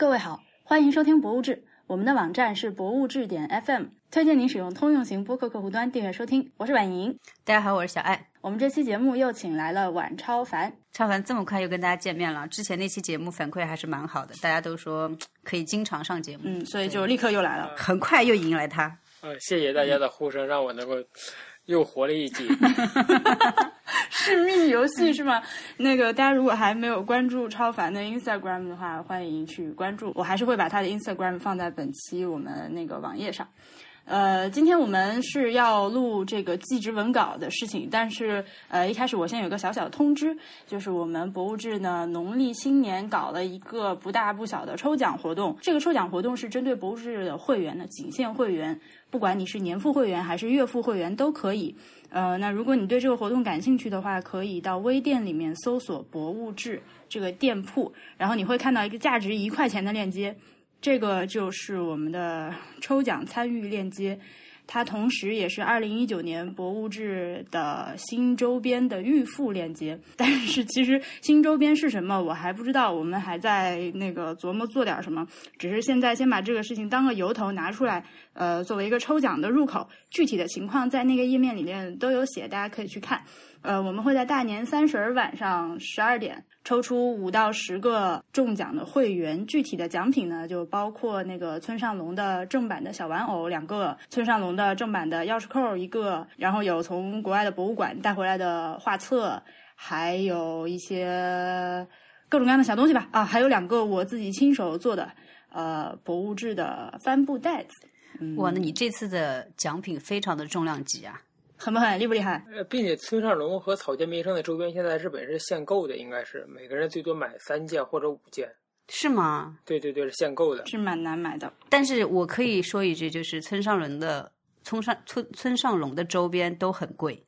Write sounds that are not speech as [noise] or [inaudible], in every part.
各位好，欢迎收听《博物志》，我们的网站是博物志点 FM，推荐您使用通用型播客客户端订阅收听。我是婉莹，大家好，我是小爱。我们这期节目又请来了晚超凡，超凡这么快又跟大家见面了。之前那期节目反馈还是蛮好的，大家都说可以经常上节目，嗯，所以就立刻又来了，很快又迎来他。呃，谢谢大家的呼声，让我能够又活了一集。[laughs] 是秘密游戏是吗？那个大家如果还没有关注超凡的 Instagram 的话，欢迎去关注。我还是会把他的 Instagram 放在本期我们那个网页上。呃，今天我们是要录这个记职文稿的事情，但是呃，一开始我先有个小小的通知，就是我们博物志呢农历新年搞了一个不大不小的抽奖活动。这个抽奖活动是针对博物志的会员的，仅限会员，不管你是年付会员还是月付会员都可以。呃，那如果你对这个活动感兴趣的话，可以到微店里面搜索“博物志”这个店铺，然后你会看到一个价值一块钱的链接。这个就是我们的抽奖参与链接，它同时也是二零一九年博物志的新周边的预付链接。但是其实新周边是什么，我还不知道，我们还在那个琢磨做点什么。只是现在先把这个事情当个由头拿出来，呃，作为一个抽奖的入口。具体的情况在那个页面里面都有写，大家可以去看。呃，我们会在大年三十晚上十二点抽出五到十个中奖的会员，具体的奖品呢，就包括那个村上隆的正版的小玩偶两个，村上隆的正版的钥匙扣一个，然后有从国外的博物馆带回来的画册，还有一些各种各样的小东西吧。啊，还有两个我自己亲手做的呃博物志的帆布袋子。哇，那你这次的奖品非常的重量级啊！狠不狠，厉不厉害？呃，并且村上隆和草间弥生的周边现在日本是限购的，应该是每个人最多买三件或者五件。是吗？对对对，是限购的，是蛮难买的。但是我可以说一句，就是村上隆的村上村村上隆的周边都很贵。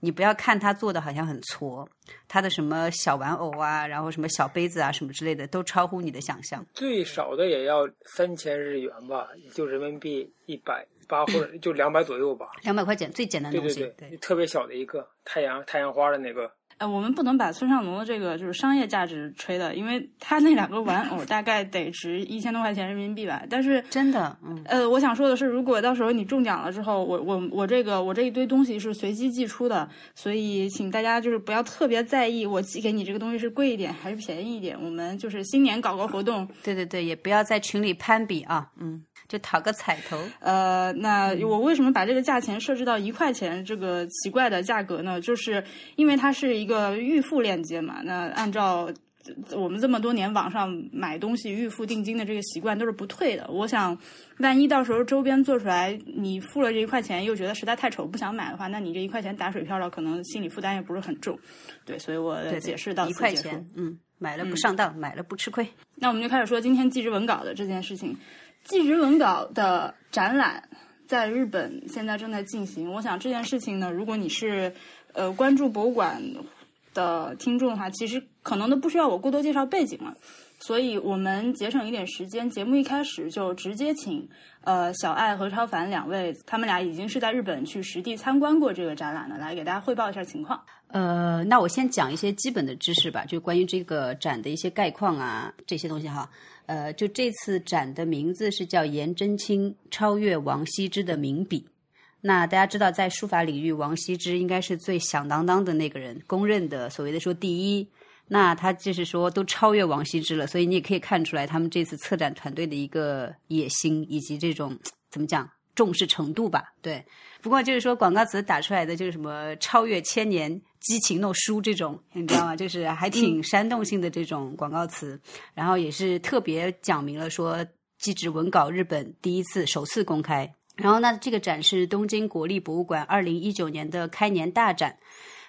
你不要看他做的好像很挫，他的什么小玩偶啊，然后什么小杯子啊，什么之类的，都超乎你的想象。最少的也要三千日元吧，也就人民币一百八或者 [laughs] 就两百左右吧。两百块钱最简单的东西，对对对，特别小的一个太阳太阳花的那个。呃，我们不能把村上隆的这个就是商业价值吹的，因为他那两个玩偶大概得值一千多块钱人民币吧。但是 [laughs] 真的，嗯，呃，我想说的是，如果到时候你中奖了之后，我我我这个我这一堆东西是随机寄出的，所以请大家就是不要特别在意我寄给你这个东西是贵一点还是便宜一点。我们就是新年搞个活动，对对对，也不要在群里攀比啊，嗯。就讨个彩头。[laughs] 呃，那我为什么把这个价钱设置到一块钱这个奇怪的价格呢？就是因为它是一个预付链接嘛。那按照我们这么多年网上买东西预付定金的这个习惯都是不退的。我想，万一到时候周边做出来，你付了这一块钱又觉得实在太丑不想买的话，那你这一块钱打水漂了，可能心理负担也不是很重。对，所以我解释到一块钱，嗯，买了不上当，买了不吃亏。那我们就开始说今天记职文稿的这件事情。纪实文稿的展览在日本现在正在进行。我想这件事情呢，如果你是呃关注博物馆的听众的话，其实可能都不需要我过多介绍背景了。所以我们节省一点时间，节目一开始就直接请呃小爱和超凡两位，他们俩已经是在日本去实地参观过这个展览的，来给大家汇报一下情况。呃，那我先讲一些基本的知识吧，就关于这个展的一些概况啊，这些东西哈。呃，就这次展的名字是叫颜真卿超越王羲之的名笔。那大家知道，在书法领域，王羲之应该是最响当当的那个人，公认的所谓的说第一。那他就是说都超越王羲之了，所以你也可以看出来他们这次策展团队的一个野心以及这种怎么讲重视程度吧。对，不过就是说广告词打出来的就是什么超越千年。激情弄书这种，你知道吗？就是还挺煽动性的这种广告词，然后也是特别讲明了说，纪实文稿日本第一次首次公开。然后呢，这个展是东京国立博物馆二零一九年的开年大展，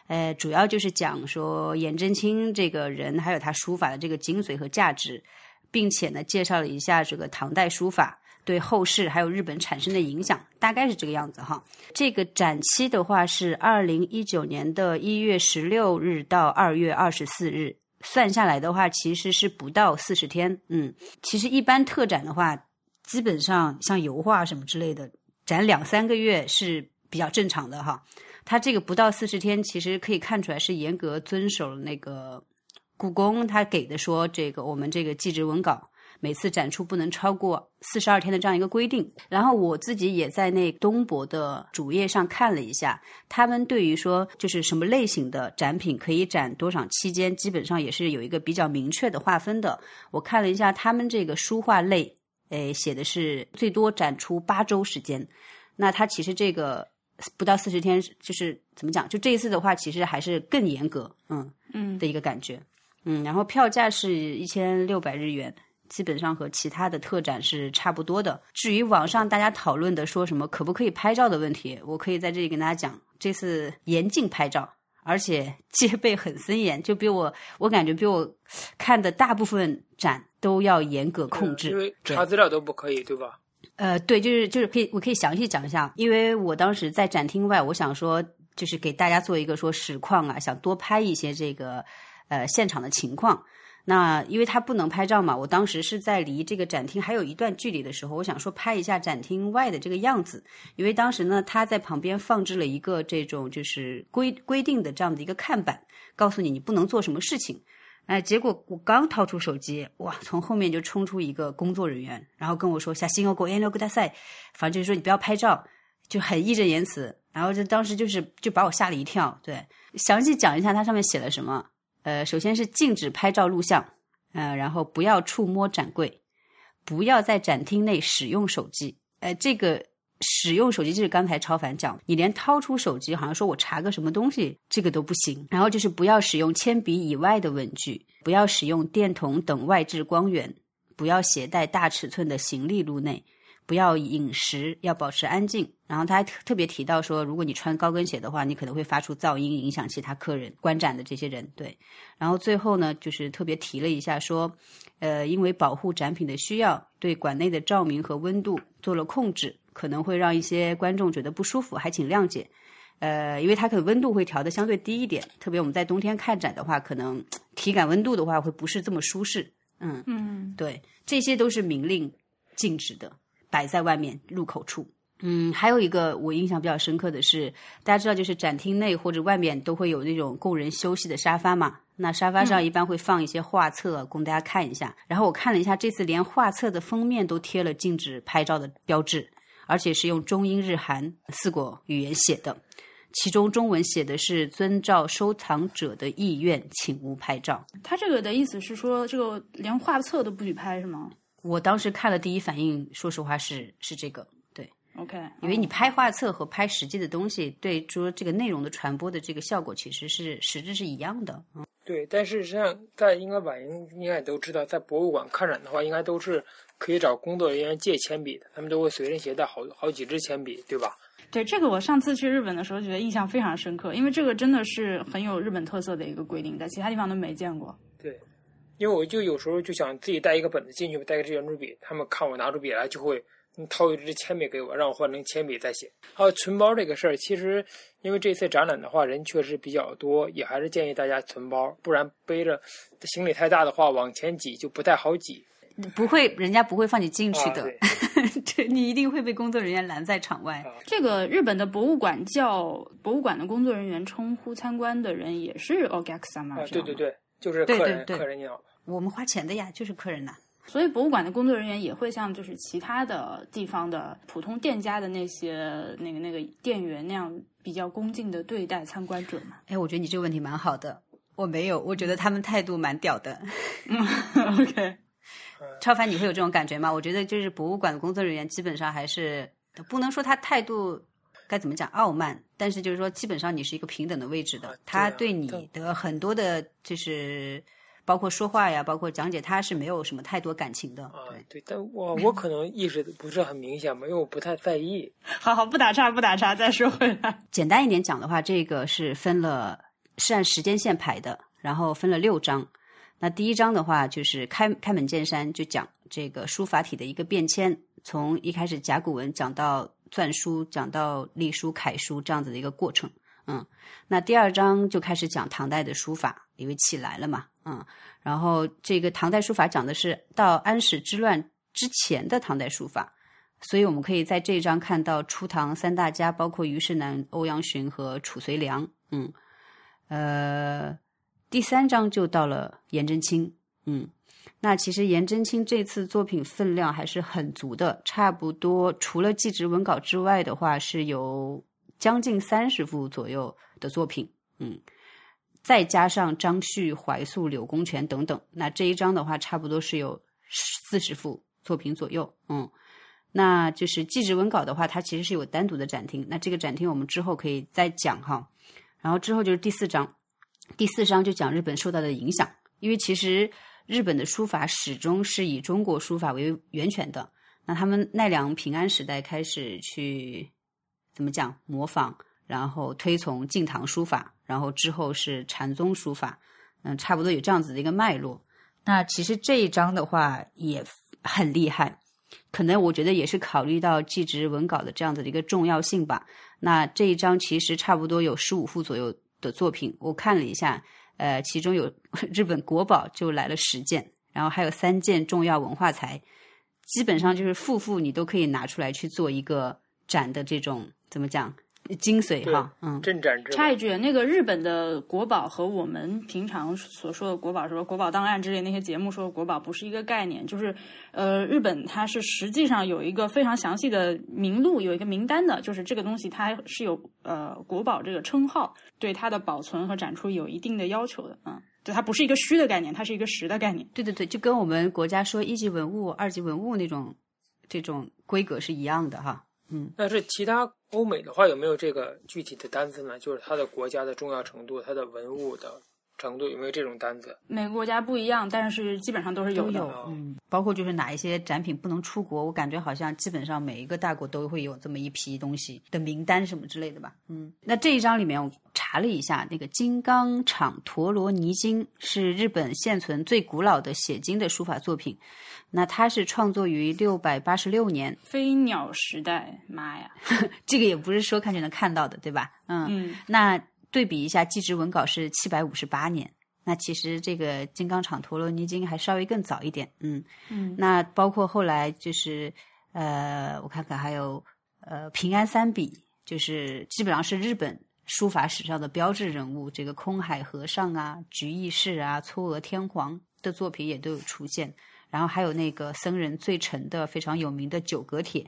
呃，主要就是讲说颜真卿这个人，还有他书法的这个精髓和价值，并且呢，介绍了一下这个唐代书法。对后世还有日本产生的影响，大概是这个样子哈。这个展期的话是二零一九年的一月十六日到二月二十四日，算下来的话其实是不到四十天。嗯，其实一般特展的话，基本上像油画什么之类的，展两三个月是比较正常的哈。它这个不到四十天，其实可以看出来是严格遵守了那个故宫他给的说这个我们这个纪实文稿。每次展出不能超过四十二天的这样一个规定。然后我自己也在那东博的主页上看了一下，他们对于说就是什么类型的展品可以展多少期间，基本上也是有一个比较明确的划分的。我看了一下他们这个书画类，诶，写的是最多展出八周时间。那它其实这个不到四十天，就是怎么讲？就这一次的话，其实还是更严格，嗯嗯的一个感觉。嗯，然后票价是一千六百日元，基本上和其他的特展是差不多的。至于网上大家讨论的说什么可不可以拍照的问题，我可以在这里跟大家讲，这次严禁拍照，而且 [laughs] 戒备很森严，就比我我感觉比我看的大部分展都要严格控制。因为查资料都不可以，对吧？呃，对，就是就是可以，我可以详细讲一下，因为我当时在展厅外，我想说就是给大家做一个说实况啊，想多拍一些这个呃现场的情况。那因为他不能拍照嘛，我当时是在离这个展厅还有一段距离的时候，我想说拍一下展厅外的这个样子，因为当时呢他在旁边放置了一个这种就是规规定的这样的一个看板，告诉你你不能做什么事情。哎，结果我刚掏出手机，哇，从后面就冲出一个工作人员，然后跟我说：“小心哦，狗烟流给大赛。”反正就是说你不要拍照，就很义正言辞。然后就当时就是就把我吓了一跳。对，详细讲一下它上面写了什么。呃，首先是禁止拍照录像，呃，然后不要触摸展柜，不要在展厅内使用手机。呃，这个使用手机就是刚才超凡讲，你连掏出手机，好像说我查个什么东西，这个都不行。然后就是不要使用铅笔以外的文具，不要使用电筒等外置光源，不要携带大尺寸的行李入内。不要饮食，要保持安静。然后他还特特别提到说，如果你穿高跟鞋的话，你可能会发出噪音，影响其他客人观展的这些人。对，然后最后呢，就是特别提了一下说，呃，因为保护展品的需要，对馆内的照明和温度做了控制，可能会让一些观众觉得不舒服，还请谅解。呃，因为它可能温度会调的相对低一点，特别我们在冬天看展的话，可能 [tsk] 体感温度的话会不是这么舒适。嗯，嗯对，这些都是明令禁止的，摆在外面入口处。嗯，还有一个我印象比较深刻的是，大家知道，就是展厅内或者外面都会有那种供人休息的沙发嘛。那沙发上一般会放一些画册，供大家看一下。然后我看了一下，这次连画册的封面都贴了禁止拍照的标志，而且是用中英日韩四国语言写的。其中中文写的是遵照收藏者的意愿，请勿拍照。他这个的意思是说，这个连画册都不许拍是吗我当时看了第一反应，说实话是是这个，对，？OK，因为你拍画册和拍实际的东西，对说这个内容的传播的这个效果其实是实质是一样的。嗯对，但是实上，在应该晚应应该也都知道，在博物馆看展的话，应该都是可以找工作人员借铅笔的，他们都会随身携带好好几支铅笔，对吧？对这个，我上次去日本的时候觉得印象非常深刻，因为这个真的是很有日本特色的一个规定，在其他地方都没见过。对，因为我就有时候就想自己带一个本子进去，带个圆珠笔，他们看我拿出笔来就会嗯掏一支铅笔给我，让我换成铅笔再写。还有存包这个事儿，其实因为这次展览的话人确实比较多，也还是建议大家存包，不然背着行李太大的话往前挤就不太好挤。不会，人家不会放你进去的，啊 [laughs] 对对你一定会被工作人员拦在场外。啊这个日本的博物馆叫博物馆的工作人员称呼参观的人也是 o g a k s a m a 啊，对对对，就是客人，对对客人你好。我们花钱的呀，就是客人呐。所以博物馆的工作人员也会像就是其他的地方的普通店家的那些那个那个店员那样比较恭敬的对待参观者嘛。哎，我觉得你这个问题蛮好的。我没有，我觉得他们态度蛮屌的。嗯，[laughs] OK，超凡，你会有这种感觉吗？我觉得就是博物馆的工作人员基本上还是不能说他态度该怎么讲傲慢，但是就是说基本上你是一个平等的位置的，啊对啊他对你的很多的就是包括说话呀，包括讲解，他是没有什么太多感情的。啊对，，对，但我我可能意识不是很明显嘛，因为我不太在意。[laughs] 好好不打岔不打岔，再说回来。简单一点讲的话，这个是分了是按时间线排的，然后分了六章。那第一章的话，就是开开门见山，就讲这个书法体的一个变迁，从一开始甲骨文讲到篆书，讲到隶书、楷书这样子的一个过程。嗯，那第二章就开始讲唐代的书法，因为起来了嘛。嗯，然后这个唐代书法讲的是到安史之乱之前的唐代书法，所以我们可以在这一章看到初唐三大家，包括虞世南、欧阳询和褚遂良。嗯，呃，第三章就到了颜真卿。嗯，那其实颜真卿这次作品分量还是很足的，差不多除了祭侄文稿之外的话，是有将近三十幅左右的作品，嗯，再加上张旭、怀素、柳公权等等，那这一章的话，差不多是有四十幅作品左右，嗯，那就是祭侄文稿的话，它其实是有单独的展厅，那这个展厅我们之后可以再讲哈，然后之后就是第四章，第四章就讲日本受到的影响，因为其实。日本的书法始终是以中国书法为源泉的。那他们奈良平安时代开始去怎么讲模仿，然后推崇晋唐书法，然后之后是禅宗书法，嗯，差不多有这样子的一个脉络。那其实这一章的话也很厉害，可能我觉得也是考虑到祭侄文稿的这样子的一个重要性吧。那这一章其实差不多有十五幅左右的作品，我看了一下。呃，其中有 [laughs] 日本国宝就来了十件，然后还有三件重要文化财，基本上就是幅幅你都可以拿出来去做一个展的这种怎么讲？精髓哈，嗯，镇展。插一句，那个日本的国宝和我们平常所说的国宝，什么国宝档案之类那些节目说的国宝，不是一个概念。就是，呃，日本它是实际上有一个非常详细的名录，有一个名单的，就是这个东西它是有呃国宝这个称号，对它的保存和展出有一定的要求的，嗯，就它不是一个虚的概念，它是一个实的概念。对对对，就跟我们国家说一级文物、二级文物那种这种规格是一样的哈。嗯，那是其他欧美的话有没有这个具体的单子呢？就是它的国家的重要程度，它的文物的程度有没有这种单子？每个国家不一样，但是基本上都是有的。嗯，包括就是哪一些展品不能出国，我感觉好像基本上每一个大国都会有这么一批东西的名单什么之类的吧。嗯，那这一张里面我查了一下，那个金刚厂陀罗尼经是日本现存最古老的写经的书法作品。那它是创作于六百八十六年，飞鸟时代，妈呀，[laughs] 这个也不是说看就能看到的，对吧？嗯，那对比一下，祭侄文稿是七百五十八年，那其实这个金刚厂陀罗尼经还稍微更早一点，嗯嗯，那包括后来就是呃，我看看还有呃平安三笔，就是基本上是日本书法史上的标志人物，这个空海和尚啊、菊义士啊、嵯峨天皇的作品也都有出现。然后还有那个僧人最澄的非常有名的九格帖，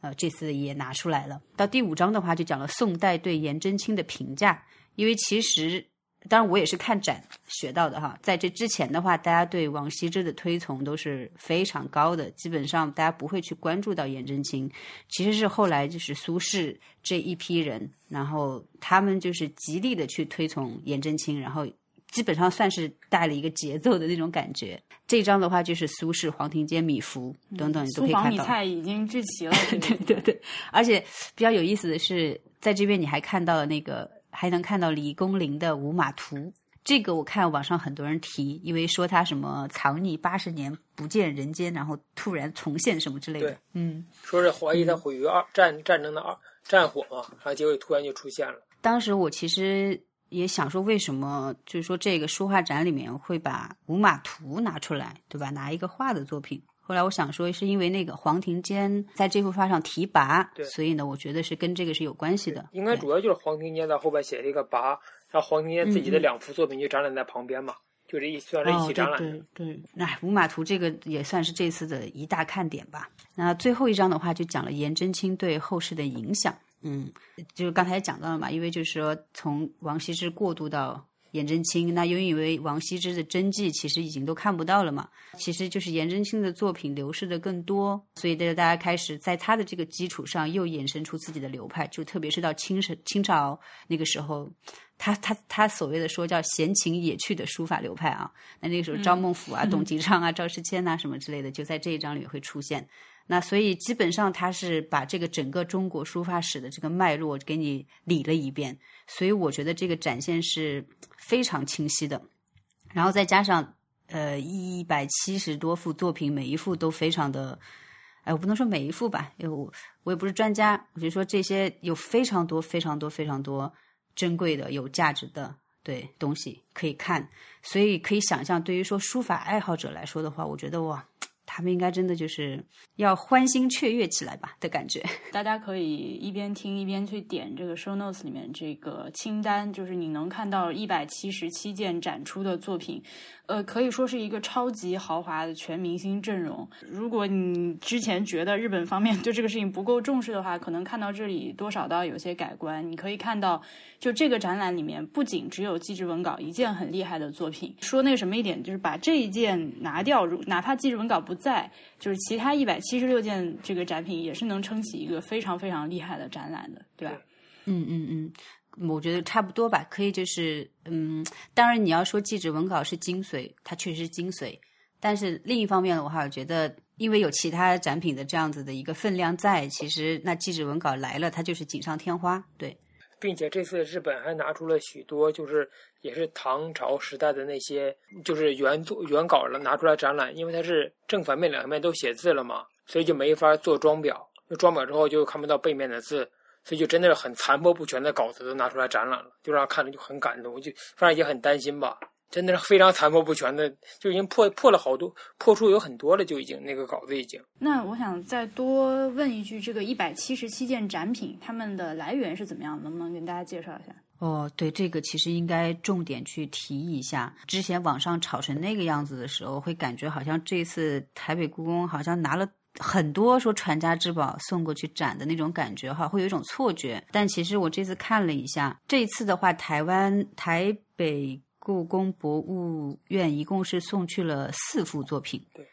呃，这次也拿出来了。到第五章的话，就讲了宋代对颜真卿的评价。因为其实，当然我也是看展学到的哈。在这之前的话，大家对王羲之的推崇都是非常高的，基本上大家不会去关注到颜真卿。其实是后来就是苏轼这一批人，然后他们就是极力的去推崇颜真卿，然后。基本上算是带了一个节奏的那种感觉。这张的话就是苏轼、黄庭坚、米芾等等，你都可以看到。苏米菜已经聚齐了，[laughs] 对对对。而且比较有意思的是，在这边你还看到了那个，还能看到李公麟的《五马图》。这个我看网上很多人提，因为说他什么藏匿八十年不见人间，然后突然重现什么之类的。嗯，说是怀疑他毁于二战战争的二战火嘛，然后结果突然就出现了。当时我其实。也想说，为什么就是说这个书画展里面会把《五马图》拿出来，对吧？拿一个画的作品。后来我想说，是因为那个黄庭坚在这幅画上题跋，所以呢，我觉得是跟这个是有关系的。应该主要就是黄庭坚在后边写了一个跋，然后黄庭坚自己的两幅作品就展览在旁边嘛，就这一算是一起展览的。对对，那《五马图》这个也算是这次的一大看点吧。那最后一章的话，就讲了颜真卿对后世的影响。嗯，就是刚才也讲到了嘛，因为就是说从王羲之过渡到颜真卿，那又因为王羲之的真迹其实已经都看不到了嘛，其实就是颜真卿的作品流失的更多，所以大家大家开始在他的这个基础上又衍生出自己的流派，就特别是到清朝清朝那个时候，他他他所谓的说叫闲情野趣的书法流派啊，那那个时候赵孟俯啊、董其昌啊、赵世谦呐什么之类的，就在这一章里面会出现。那所以基本上他是把这个整个中国书法史的这个脉络给你理了一遍，所以我觉得这个展现是非常清晰的。然后再加上呃一百七十多幅作品，每一幅都非常的，哎，我不能说每一幅吧，因为我我也不是专家，我就说这些有非常多非常多非常多珍贵的、有价值的对东西可以看，所以可以想象，对于说书法爱好者来说的话，我觉得哇。他们应该真的就是要欢欣雀跃起来吧的感觉。[laughs] 大家可以一边听一边去点这个 show notes 里面这个清单，就是你能看到一百七十七件展出的作品，呃，可以说是一个超级豪华的全明星阵容。如果你之前觉得日本方面 [laughs] 对这个事情不够重视的话，可能看到这里多少都要有些改观。你可以看到，就这个展览里面不仅只有纪实文稿一件很厉害的作品，说那个什么一点，就是把这一件拿掉，如哪怕纪实文稿不在，就是其他一百七十六件这个展品也是能撑起一个非常非常厉害的展览的，对吧？嗯嗯嗯，我觉得差不多吧，可以就是嗯，当然你要说纪实文稿是精髓，它确实是精髓，但是另一方面的话，我觉得因为有其他展品的这样子的一个分量在，其实那纪实文稿来了，它就是锦上添花，对。并且这次日本还拿出了许多，就是也是唐朝时代的那些，就是原作原稿了拿出来展览，因为它是正反面两面都写字了嘛，所以就没法做装裱。装裱之后就看不到背面的字，所以就真的是很残破不全的稿子都拿出来展览了，就让看着就很感动，就反正也很担心吧。真的是非常残破不全的，就已经破破了好多，破处有很多了，就已经那个稿子已经。那我想再多问一句，这个一百七十七件展品，它们的来源是怎么样？能不能跟大家介绍一下？哦，对，这个其实应该重点去提一下。之前网上炒成那个样子的时候，会感觉好像这次台北故宫好像拿了很多说传家之宝送过去展的那种感觉哈，会有一种错觉。但其实我这次看了一下，这次的话，台湾台北。故宫博物院一共是送去了四幅作品，对，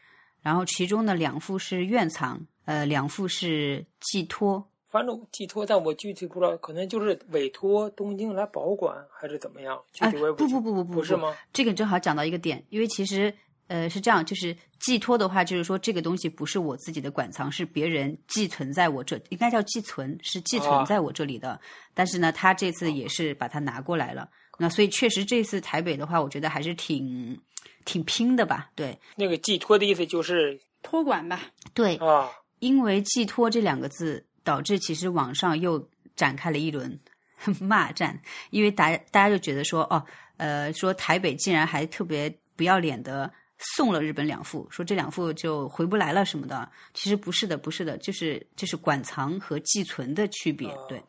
然后其中的两幅是院藏，呃，两幅是寄托。反正寄托，但我具体不知道，可能就是委托东京来保管，还是怎么样？具体我也不不不不不，不是吗？这个正好讲到一个点，因为其实呃是这样，就是寄托的话，就是说这个东西不是我自己的馆藏，是别人寄存在我这，应该叫寄存，是寄存在我这里的。但是呢，他这次也是把它拿过来了。那所以确实这次台北的话，我觉得还是挺挺拼的吧？对，那个寄托的意思就是托管吧？对啊，因为寄托这两个字，导致其实网上又展开了一轮 [laughs] 骂战，因为大家大家就觉得说，哦，呃，说台北竟然还特别不要脸的。送了日本两副，说这两副就回不来了什么的，其实不是的，不是的，就是就是馆藏和寄存的区别。对，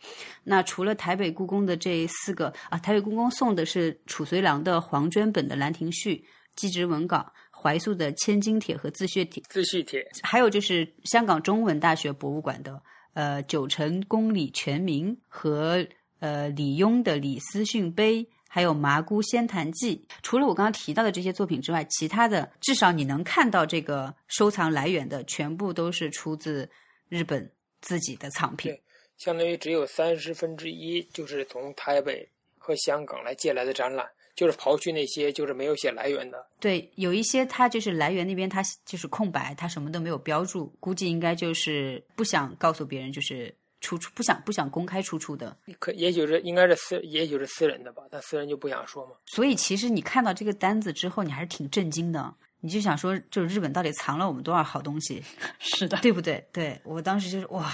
那除了台北故宫的这四个啊，台北故宫送的是褚遂良的黄绢本的《兰亭序》，祭侄文稿，怀素的《千金帖》和自序帖，自叙帖，还有就是香港中文大学博物馆的呃《九成宫里全名》和呃李邕的《李思训碑》。还有《麻姑仙坛记》，除了我刚刚提到的这些作品之外，其他的至少你能看到这个收藏来源的，全部都是出自日本自己的藏品。对，相当于只有三十分之一就是从台北和香港来借来的展览，就是刨去那些就是没有写来源的。对，有一些它就是来源那边它就是空白，它什么都没有标注，估计应该就是不想告诉别人，就是。出处不想不想公开出处的，可也许是应该是私，也许是私人的吧，但私人就不想说嘛。所以其实你看到这个单子之后，你还是挺震惊的，你就想说，就是日本到底藏了我们多少好东西？[laughs] 是的，对不对？对我当时就是哇，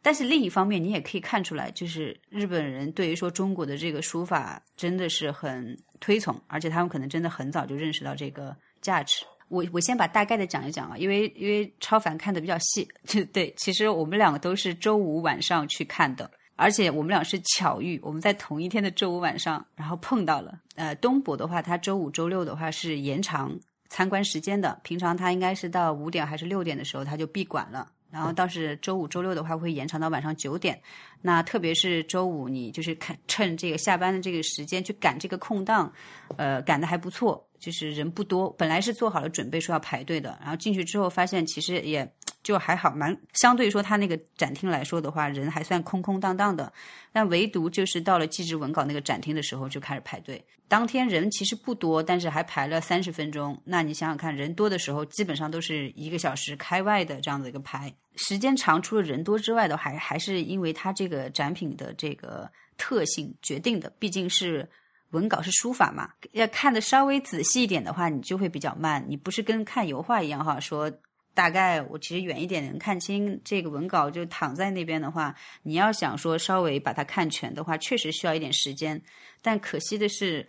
但是另一方面，你也可以看出来，就是日本人对于说中国的这个书法真的是很推崇，而且他们可能真的很早就认识到这个价值。我我先把大概的讲一讲啊，因为因为超凡看的比较细，[laughs] 就对，其实我们两个都是周五晚上去看的，而且我们俩是巧遇，我们在同一天的周五晚上，然后碰到了。呃，东博的话，他周五、周六的话是延长参观时间的，平常他应该是到五点还是六点的时候他就闭馆了，然后倒是周五、周六的话会延长到晚上九点。那特别是周五，你就是看趁这个下班的这个时间去赶这个空档，呃，赶的还不错。就是人不多，本来是做好了准备说要排队的，然后进去之后发现其实也就还好，蛮相对说他那个展厅来说的话，人还算空空荡荡的。但唯独就是到了纪实文稿那个展厅的时候就开始排队。当天人其实不多，但是还排了三十分钟。那你想想看，人多的时候基本上都是一个小时开外的这样的一个排，时间长除了人多之外的，还还是因为它这个展品的这个特性决定的，毕竟是。文稿是书法嘛，要看的稍微仔细一点的话，你就会比较慢。你不是跟看油画一样哈，说大概我其实远一点能看清这个文稿，就躺在那边的话，你要想说稍微把它看全的话，确实需要一点时间。但可惜的是，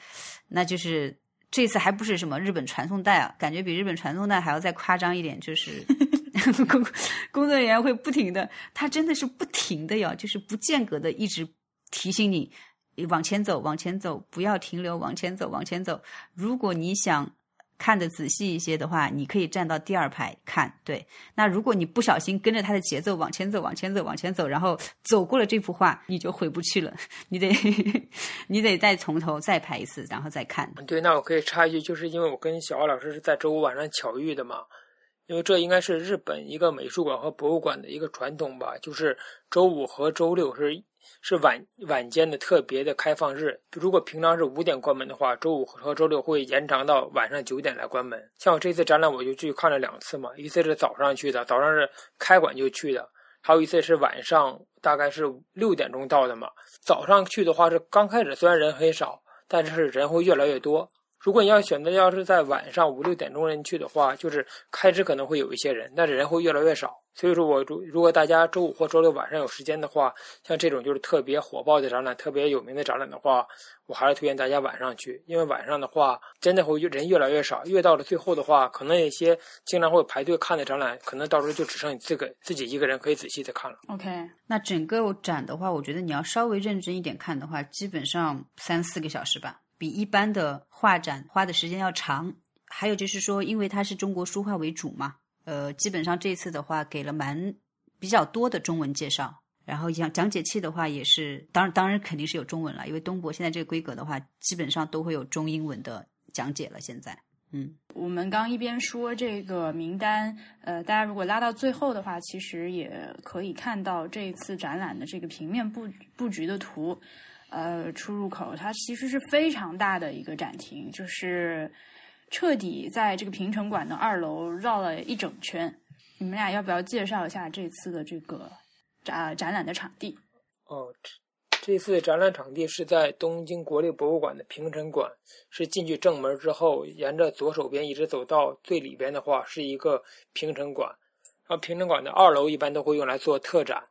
那就是这次还不是什么日本传送带啊，感觉比日本传送带还要再夸张一点，就是工 [laughs] 工作人员会不停的，他真的是不停的呀，就是不间隔的一直提醒你往前走，往前走，不要停留，往前走，往前走。如果你想。看得仔细一些的话，你可以站到第二排看。对，那如果你不小心跟着他的节奏往前走，往前走，往前走，然后走过了这幅画，你就回不去了。[laughs] 你得，[laughs] 你得再从头再拍一次，然后再看。对，那我可以插一句，就是因为我跟小奥老师是在周五晚上巧遇的嘛，因为这应该是日本一个美术馆和博物馆的一个传统吧，就是周五和周六是。是晚晚间的特别的开放日。如果平常是五点关门的话，周五和周六会延长到晚上九点来关门。像我这次展览，我就去看了两次嘛，一次是早上去的，早上是开馆就去的；还有一次是晚上，大概是六点钟到的嘛。早上去的话是刚开始虽然人很少，但是人会越来越多。如果你要选择要是在晚上五六点钟人去的话，就是开始可能会有一些人，但是人会越来越少。所以说我如如果大家周五或周六晚上有时间的话，像这种就是特别火爆的展览、特别有名的展览的话，我还是推荐大家晚上去，因为晚上的话真的会人越来越少，越到了最后的话，可能一些经常会排队看的展览，可能到时候就只剩你自个自己一个人可以仔细的看了。OK，那整个展的话，我觉得你要稍微认真一点看的话，基本上三四个小时吧。比一般的画展花的时间要长，还有就是说，因为它是中国书画为主嘛，呃，基本上这次的话给了蛮比较多的中文介绍，然后讲讲解器的话也是，当然当然肯定是有中文了，因为东博现在这个规格的话，基本上都会有中英文的讲解了。现在，嗯，我们刚一边说这个名单，呃，大家如果拉到最后的话，其实也可以看到这一次展览的这个平面布布局的图。呃，出入口它其实是非常大的一个展厅，就是彻底在这个平城馆的二楼绕了一整圈。你们俩要不要介绍一下这次的这个展展览的场地？哦，这次展览场地是在东京国立博物馆的平城馆，是进去正门之后，沿着左手边一直走到最里边的话，是一个平城馆。然后平城馆的二楼一般都会用来做特展。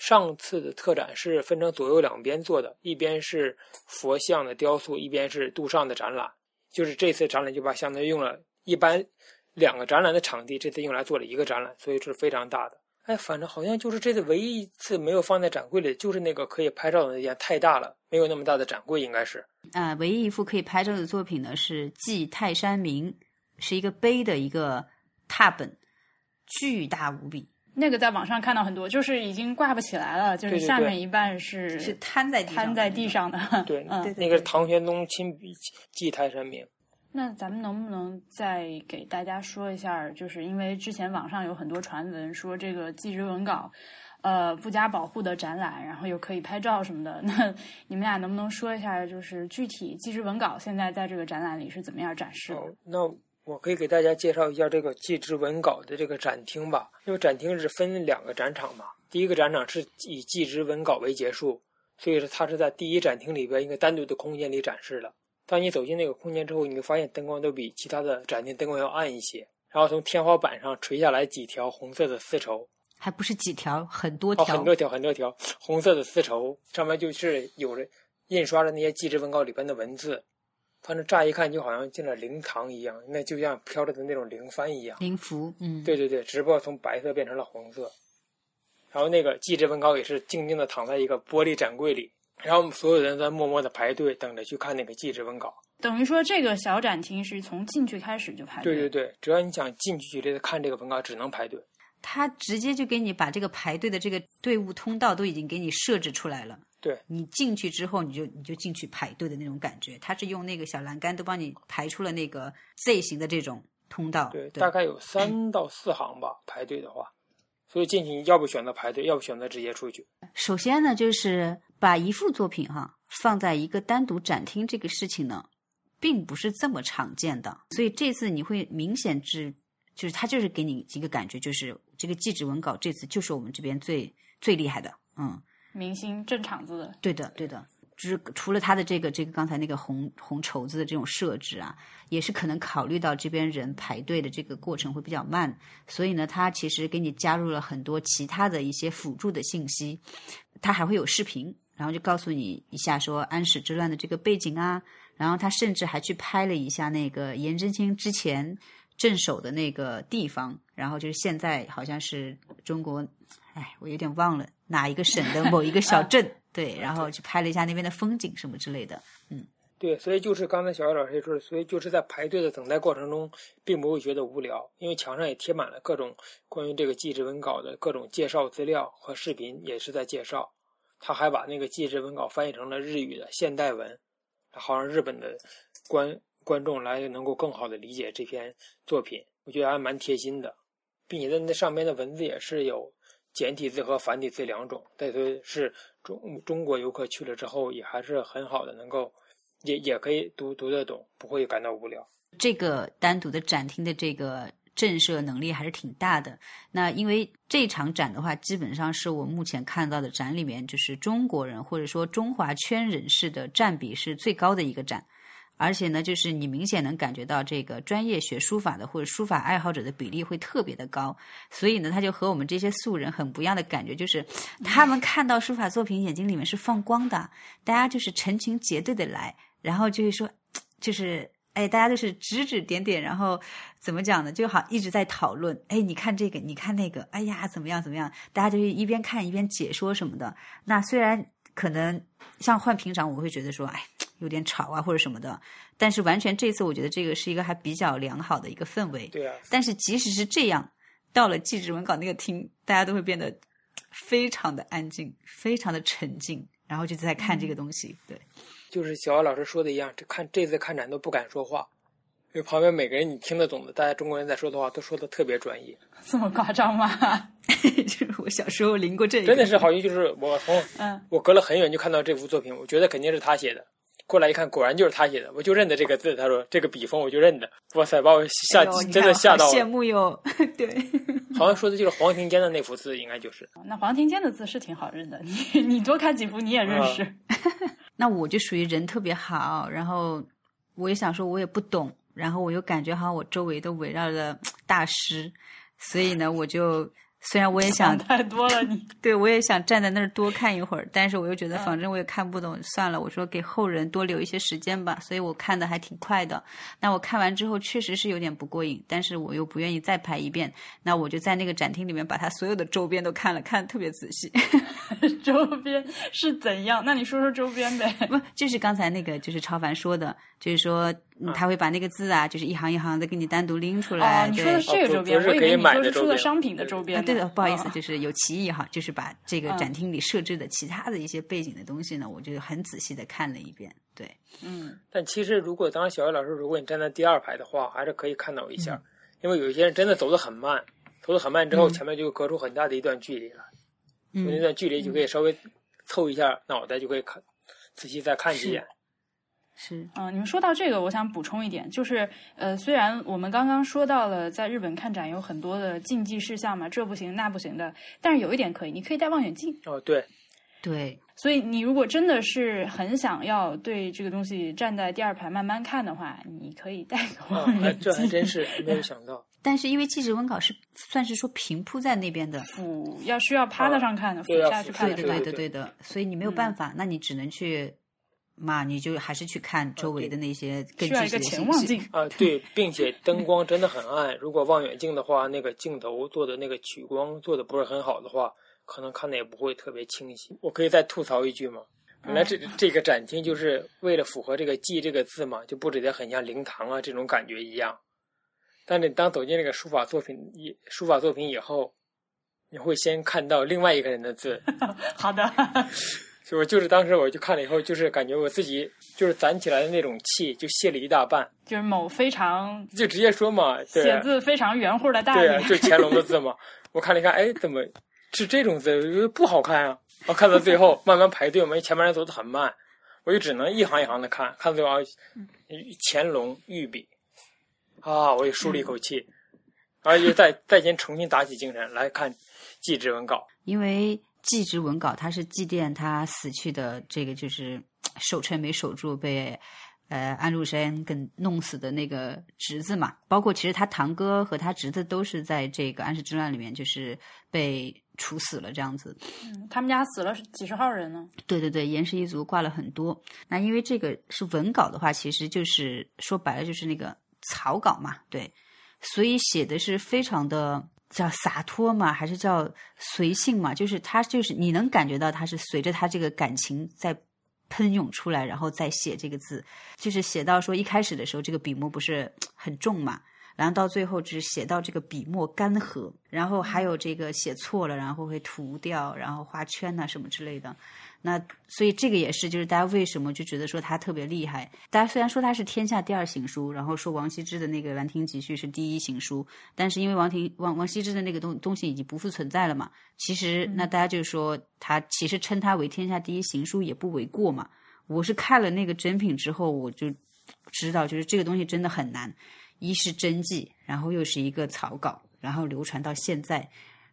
上次的特展是分成左右两边做的，一边是佛像的雕塑，一边是杜尚的展览。就是这次展览就把相当于用了一般两个展览的场地，这次用来做了一个展览，所以是非常大的。哎，反正好像就是这次唯一一次没有放在展柜里，就是那个可以拍照的那件太大了，没有那么大的展柜，应该是。啊，唯一一幅可以拍照的作品呢是《祭泰山铭》，是一个碑的一个拓本，巨大无比。那个在网上看到很多，就是已经挂不起来了，就是下面一半是是摊在摊在地上的。对，[laughs] 那个唐玄宗亲笔祭泰山铭。那咱们能不能再给大家说一下？就是因为之前网上有很多传闻说这个祭侄文稿，呃，不加保护的展览，然后又可以拍照什么的。[laughs] 那你们俩能不能说一下，就是具体祭侄文稿现在在这个展览里是怎么样展示的？那。我可以给大家介绍一下这个祭侄文稿的这个展厅吧，因为展厅是分两个展场嘛。第一个展场是以祭侄文稿为结束，所以说它是在第一展厅里边一个单独的空间里展示的。当你走进那个空间之后，你会发现灯光都比其他的展厅灯光要暗一些。然后从天花板上垂下来几条红色的丝绸，还不是几条，很多条，很多条，很多条红色的丝绸，上面就是有着印刷着那些祭侄文稿里边的文字。反正乍一看就好像进了灵堂一样，那就像飘着的那种灵幡一样。灵符，嗯，对对对，只不过从白色变成了红色。然后那个祭侄文稿也是静静的躺在一个玻璃展柜里，然后我们所有人在默默的排队等着去看那个祭侄文稿。等于说这个小展厅是从进去开始就排队。对对对，只要你想近距离的看这个文稿，只能排队。他直接就给你把这个排队的这个队伍通道都已经给你设置出来了。对你进去之后，你就你就进去排队的那种感觉。他是用那个小栏杆都帮你排出了那个 Z 型的这种通道。对，大概有三到四行吧，排队的话。所以进去要不选择排队，要不选择直接出去。首先呢，就是把一幅作品哈放在一个单独展厅这个事情呢，并不是这么常见的。所以这次你会明显知，就是他就是给你一个感觉，就是这个记者文稿这次就是我们这边最最厉害的，嗯。明星镇场子的，对的，对的，就是除了他的这个这个刚才那个红红绸子的这种设置啊，也是可能考虑到这边人排队的这个过程会比较慢，所以呢，他其实给你加入了很多其他的一些辅助的信息，他还会有视频，然后就告诉你一下说安史之乱的这个背景啊，然后他甚至还去拍了一下那个颜真卿之前镇守的那个地方，然后就是现在好像是中国，哎，我有点忘了哪一个省的 [laughs] 某一个小镇，[laughs] 对，然后去拍了一下那边的风景什么之类的。嗯对，所以就是刚才小艾老师也说，所以就是在排队的等待过程中，并不会觉得无聊，因为墙上也贴满了各种关于这个纪实文稿的各种介绍资料和视频，也是在介绍。他还把那个纪实文稿翻译成了日语的现代文，好让日本的观观众来能够更好的理解这篇作品。我觉得还蛮贴心的，并且在那上面的文字也是有简体字和繁体字两种，但是是中中国游客去了之后也还是很好的能够。也也可以读读得懂，不会感到无聊。这个单独的展厅的这个震慑能力还是挺大的。那因为这场展的话，基本上是我目前看到的展里面，就是中国人或者说中华圈人士的占比是最高的一个展。而且呢，就是你明显能感觉到这个专业学书法的或者书法爱好者的比例会特别的高，所以呢，他就和我们这些素人很不一样的感觉，就是他们看到书法作品眼睛里面是放光的，大家就是成群结队的来，然后就是说，就是哎，大家都是指指点点，然后怎么讲呢？就好一直在讨论，哎，你看这个，你看那个，哎呀，怎么样怎么样？大家就一边看一边解说什么的。那虽然可能像换平常，我会觉得说，哎。有点吵啊，或者什么的，但是完全这次我觉得这个是一个还比较良好的一个氛围。对啊。但是即使是这样，到了纪实文稿那个厅，大家都会变得非常的安静，非常的沉静，然后就在看这个东西。对。就是小奥老师说的一样，这看这次看展都不敢说话，因为旁边每个人你听得懂的，大家中国人在说的话都说的特别专业。[laughs] 这么夸张吗？[laughs] 我小时候临过这。真的是好像就是我从嗯，我隔了很远就看到这幅作品，我觉得肯定是他写的。过来一看，果然就是他写的，我就认得这个字。他说这个笔锋我就认得，哇塞，把我吓真的吓到了。羡慕哟，[laughs] 对，好像说的就是黄庭坚的那幅字，应该就是。那黄庭坚的字是挺好认的，[laughs] 你你多看几幅你也认识。[laughs] 那我就属于人特别好，然后我也想说，我也不懂，然后我又感觉好像我周围都围绕着大师，所以呢，我就。虽然我也想太多了，[laughs] 你对我也想站在那儿多看一会儿，但是我又觉得反正我也看不懂，算了。我说给后人多留一些时间吧，所以我看的还挺快的。那我看完之后确实是有点不过瘾，但是我又不愿意再拍一遍，那我就在那个展厅里面把它所有的周边都看了，看的特别仔细。[laughs] 周边是怎样？那你说说周边呗。不，就是刚才那个，就是超凡说的，就是说他会把那个字啊，就是一行一行的给你单独拎出来。哦，你说的是这个周边，我以为你说是出的商品的周边。对的，不好意思，就是有歧义哈，就是把这个展厅里设置的其他的一些背景的东西呢，我就很仔细的看了一遍。对，嗯。但其实，如果当时小叶老师，如果你站在第二排的话，还是可以看到一下，因为有一些人真的走得很慢，走得很慢之后，前面就隔出很大的一段距离了。嗯。那段距离就可以稍微凑一下脑袋，就可以看仔细再看几眼。是，嗯，你们说到这个，我想补充一点，就是，呃，虽然我们刚刚说到了在日本看展有很多的禁忌事项嘛，这不行那不行的，但是有一点可以，你可以带望远镜。哦，对，对，所以你如果真的是很想要对这个东西站在第二排慢慢看的话，你可以带个望远镜。这还真是 [laughs] 没有想到。但是因为纪实文稿是算是说平铺在那边的，俯要需要趴在上看的，俯下去看的，对对的对的，所以你没有办法，那你只能去。嘛，你就还是去看周围的那些更具体的信息啊。[laughs] 对，并且灯光真的很暗。如果望远镜的话，那个镜头做的那个取光做的不是很好的话，可能看的也不会特别清晰。我可以再吐槽一句吗？本来这这个展厅就是为了符合这个“记”这个字嘛，就布置的很像灵堂啊这种感觉一样。但你当走进这个书法作品以书法作品以后，你会先看到另外一个人的字。[laughs] 好的。就就是当时我就看了以后，就是感觉我自己就是攒起来的那种气就泄了一大半。就是某非常就直接说嘛，写字非常圆乎的大对，就乾隆的字嘛。我看了一看，哎，怎么是这种字？不好看啊！我看到最后 [laughs] 慢慢排队，我们前面人走的很慢，我就只能一行一行的看，看到最后乾隆御笔啊，我也舒了一口气，然后又再再先重新打起精神来看祭侄文稿，因为。祭侄文稿，他是祭奠他死去的这个，就是 [tsk] 守城没守住，被呃安禄山跟弄死的那个侄子嘛，包括其实他堂哥和他侄子都是在这个安史之乱里面就是被处死了这样子。嗯，他们家死了几十号人呢。对对对，严氏一族挂了很多。那因为这个是文稿的话，其实就是说白了就是那个草稿嘛，对，所以写的是非常的叫洒脱嘛，还是叫随性嘛？就是他就是你能感觉到他是随着他这个感情在喷涌出来，然后再写这个字，就是写到说一开始的时候，这个笔墨不是很重嘛。然后到最后只写到这个笔墨干涸，然后还有这个写错了，然后会涂掉，然后画圈呐、什么之类的。那所以这个也是，就是大家为什么就觉得说他特别厉害？大家虽然说他是天下第二行书，然后说王羲之的那个《兰亭集序》是第一行书，但是因为王庭王王羲之的那个东东西已经不复存在了嘛，其实那大家就说他其实称他为天下第一行书也不为过嘛。我是看了那个真品之后，我就知道，就是这个东西真的很难。一是真迹，然后又是一个草稿，然后流传到现在，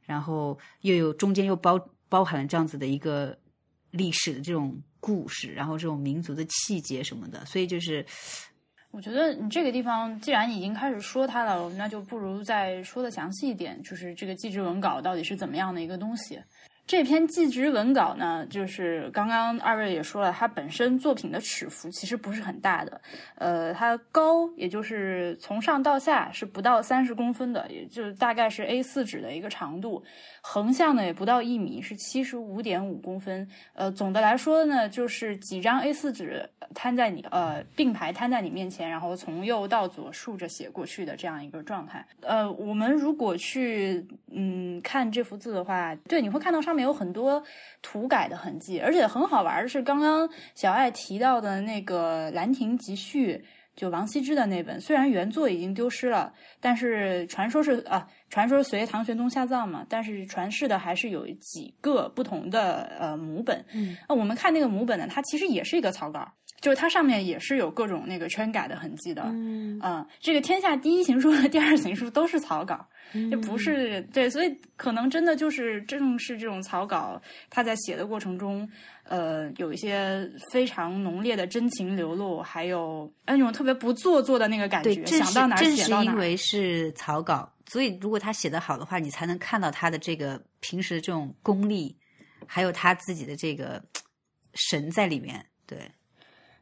然后又有中间又包包含了这样子的一个历史的这种故事，然后这种民族的气节什么的，所以就是我觉得你这个地方既然已经开始说它了，那就不如再说的详细一点，就是这个祭侄文稿到底是怎么样的一个东西。这篇祭侄文稿呢，就是刚刚二位也说了，它本身作品的尺幅其实不是很大的，呃，它高也就是从上到下是不到三十公分的，也就大概是 A 四纸的一个长度，横向呢也不到一米，是七十五点五公分。呃，总的来说呢，就是几张 A 四纸摊在你呃并排摊在你面前，然后从右到左竖着写过去的这样一个状态。呃，我们如果去嗯看这幅字的话，对，你会看到上面有很多涂改的痕迹，而且很好玩的是，刚刚小爱提到的那个《兰亭集序》，就王羲之的那本，虽然原作已经丢失了，但是传说是啊，传说随唐玄宗下葬嘛，但是传世的还是有几个不同的呃母本。嗯，那我们看那个母本呢，它其实也是一个草稿。就是它上面也是有各种那个圈改的痕迹的，嗯嗯，这个天下第一行书和第二行书都是草稿，嗯这不是对，所以可能真的就是正是这种草稿，他在写的过程中，呃，有一些非常浓烈的真情流露，还有那种特别不做作的那个感对，觉，想到哪写到哪儿。是因为是草稿，所以如果他写的好的话，你才能看到他的这个平时的这种功力，还有他自己的这个神在里面。对，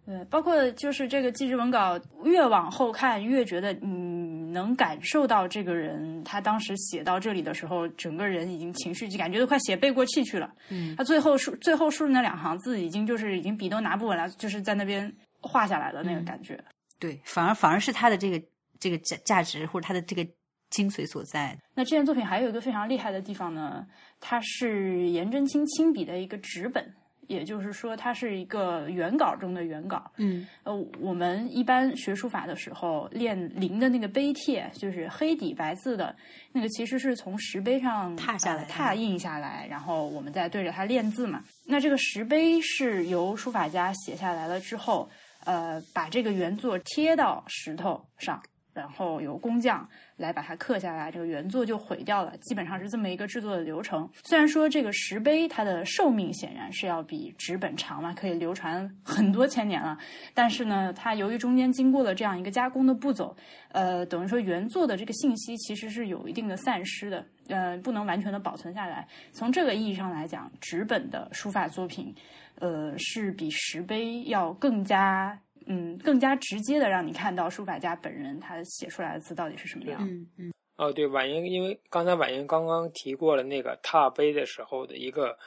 对，包括就是这个祭侄文稿，越往后看越觉得你能感受到这个人他当时写到这里的时候，整个人已经情绪就感觉都快写背过气去了。嗯，他最后数最后数的那两行字，已经就是已经笔都拿不稳了，就是在那边画下来的那个感觉。对，反而反而是他的这个这个价价值或者他的这个精髓所在。那这件作品还有一个非常厉害的地方呢，它是颜真卿亲笔的一个纸本。也就是说，它是一个原稿中的原稿。嗯，呃，我们一般学书法的时候练临的那个碑帖，就是黑底白字的那个，其实是从石碑上拓下来呃拓印下来，然后我们再对着它练字嘛。那这个石碑是由书法家写下来了之后，呃，把这个原作贴到石头上。然后由工匠来把它刻下来，这个原作就毁掉了，基本上是这么一个制作的流程。虽然说这个石碑它的寿命显然是要比纸本长嘛，可以流传很多千年了，但是呢，它由于中间经过了这样一个加工的步骤，呃，等于说原作的这个信息其实是有一定的散失的，呃，不能完全的保存下来。从这个意义上来讲，纸本的书法作品，呃，是比石碑要更加。嗯，更加直接的让你看到书法家本人他写出来的字到底是什么样。嗯嗯哦，对，婉莹，因为刚才婉莹刚刚提过了那个拓碑的时候的一个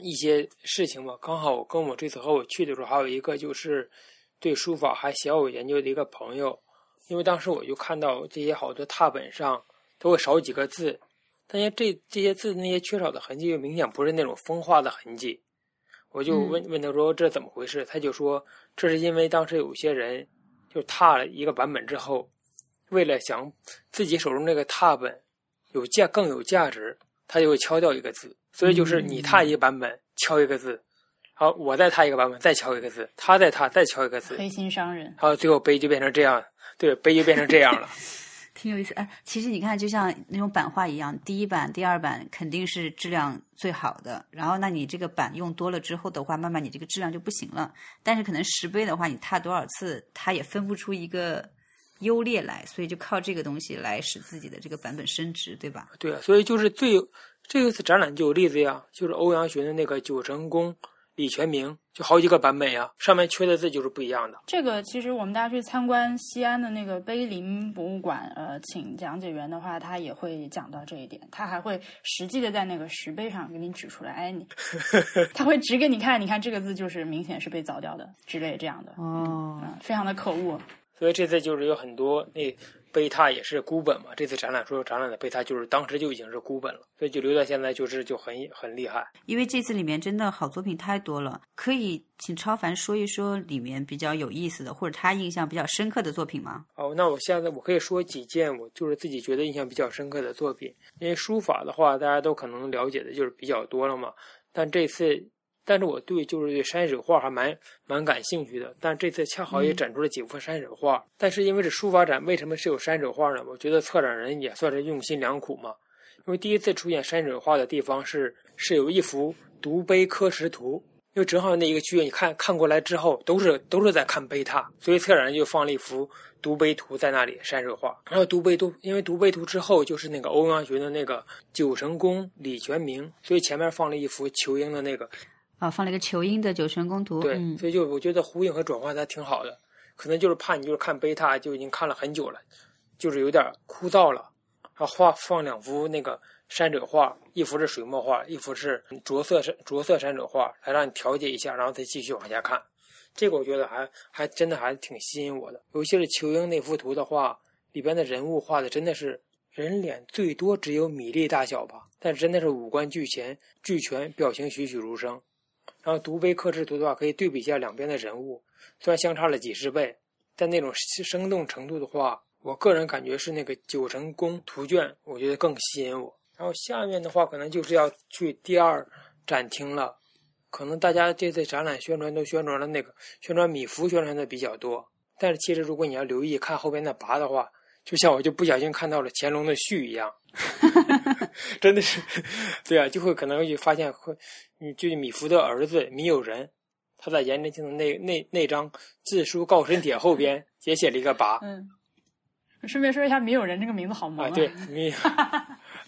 一些事情嘛，刚好我跟我这次和我去的时候，还有一个就是对书法还小有研究的一个朋友，因为当时我就看到这些好多拓本上都会少几个字，但是这这些字那些缺少的痕迹又明显不是那种风化的痕迹。我就问问他说这怎么回事？他就说这是因为当时有些人就拓了一个版本之后，为了想自己手中这个拓本有价更有价值，他就会敲掉一个字。所以就是你拓一个版本敲一个字，好，我再拓一个版本再敲一个字，他再拓再敲一个字，黑心商人，好最后碑就变成这样，对，碑就变成这样了。[laughs] 挺有意思。哎，其实你看，就像那种版画一样，第一版、第二版肯定是质量最好的。然后，那你这个版用多了之后的话，慢慢你这个质量就不行了。但是，可能石碑的话，你踏多少次，它也分不出一个优劣来，所以就靠这个东西来使自己的这个版本升值，对吧？对啊，所以就是最这一次展览就有例子呀，就是欧阳询的那个九成宫。李全明就好几个版本呀，上面缺的字就是不一样的。这个其实我们大家去参观西安的那个碑林博物馆，呃，请讲解员的话，他也会讲到这一点，他还会实际的在那个石碑上给你指出来，哎，你 [laughs] 他会指给你看，你看这个字就是明显是被凿掉的之类这样的，哦，嗯，非常的可恶。所以这次就是有很多那。贝塔也是孤本嘛，这次展览说展览的贝塔就是当时就已经是孤本了，所以就留到现在就是就很很厉害。因为这次里面真的好作品太多了，可以请超凡说一说里面比较有意思的或者他印象比较深刻的作品吗？哦，那我现在我可以说几件我就是自己觉得印象比较深刻的作品，因为书法的话大家都可能了解的就是比较多了嘛，但这次。但是我对就是对山水画还蛮蛮感兴趣的，但这次恰好也展出了几幅山水画。但是因为是书法展，为什么是有山水画呢？我觉得策展人也算是用心良苦嘛。因为第一次出现山水画的地方是是有一幅独碑刻石图，因为正好那一个区域，你看看过来之后都是都是在看碑拓，所以策展人就放了一幅独碑图在那里山水画。然后独碑图，因为独碑图之后就是那个欧阳询的那个九成宫李全明，所以前面放了一幅仇英的那个。啊，放了一个求英的九泉宫图，对，所以就我觉得呼应和转换它挺好的，可能就是怕你就是看贝塔就已经看了很久了，就是有点枯燥了，然后画放两幅那个山水画，一幅是水墨画，一幅是着色山着色山水画，来让你调节一下，然后再继续往下看，这个我觉得还还真的还挺吸引我的，尤其是求英那幅图的话，里边的人物画的真的是人脸最多只有米粒大小吧，但真的是五官俱全，俱全，表情栩栩如生。然后读碑刻制图的话，可以对比一下两边的人物，虽然相差了几十倍，但那种生动程度的话，我个人感觉是那个九成宫图卷，我觉得更吸引我。然后下面的话，可能就是要去第二展厅了，可能大家这次展览宣传都宣传了那个宣传米芾宣传的比较多，但是其实如果你要留意看后边的跋的话，就像我就不小心看到了乾隆的序一样。[laughs] 真的是，对啊，就会可能会发现会，嗯，就是米芾的儿子米友仁，他在颜真卿的那那那张自书告身帖后边 [laughs] 也写了一个跋。嗯，顺便说一下，米友仁这个名字好萌啊。对，[laughs] 米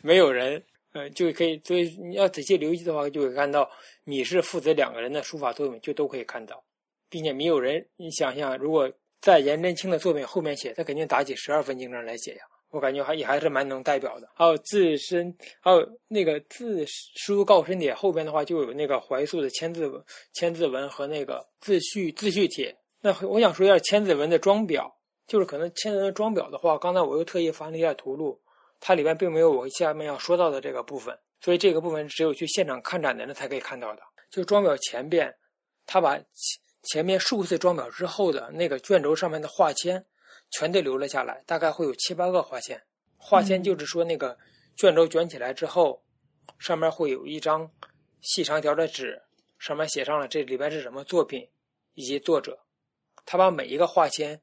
没有人，嗯，就可以，所以你要仔细留意的话，就会看到米氏父子两个人的书法作品就都可以看到，并且米友仁，你想想，如果在颜真卿的作品后面写，他肯定打起十二分精神来写呀。我感觉还也还是蛮能代表的。还有自身，还有那个自书告身帖后边的话，就有那个怀素的千字文、千字文和那个自序自序帖。那我想说一下千字文的装裱，就是可能千字文装裱的话，刚才我又特意翻了一下图录，它里边并没有我下面要说到的这个部分，所以这个部分只有去现场看展的人才可以看到的。就装裱前边，他把前前面数次装裱之后的那个卷轴上面的画签。全都留了下来，大概会有七八个画签。画签就是说，那个卷轴卷起来之后，上面会有一张细长条的纸，上面写上了这里边是什么作品以及作者。他把每一个画签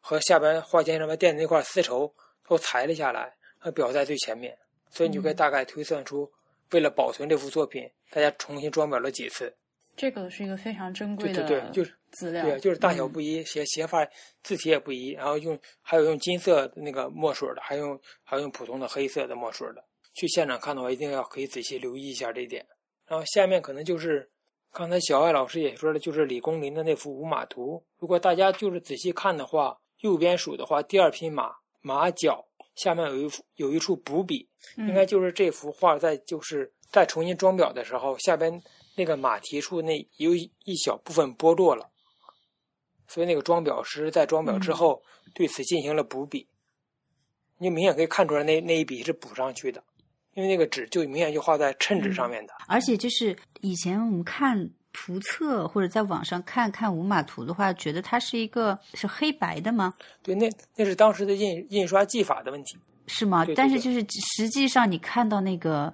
和下边画签上面垫的那块丝绸都裁了下来，和裱在最前面。所以你就可以大概推算出，为了保存这幅作品，大家重新装裱了几次。这个是一个非常珍贵的，对对对，就是资料，对，就是大小不一，写写法字体也不一，然后用还有用金色那个墨水的，还用还用普通的黑色的墨水的。去现场看的话，一定要可以仔细留意一下这一点。然后下面可能就是刚才小艾老师也说了，就是李公麟的那幅五马图。如果大家就是仔细看的话，右边数的话，第二匹马马脚下面有一幅有一处补笔，应该就是这幅画在就是在重新装裱的时候下边。那个马蹄处那有一小部分剥落了，所以那个装裱师在装裱之后对此进行了补笔，你明显可以看出来那那一笔是补上去的，因为那个纸就明显就画在衬纸上面的。而且就是以前我们看图册或者在网上看看五马图的话，觉得它是一个是黑白的吗？对，那那是当时的印印刷技法的问题，是吗？但是就是实际上你看到那个。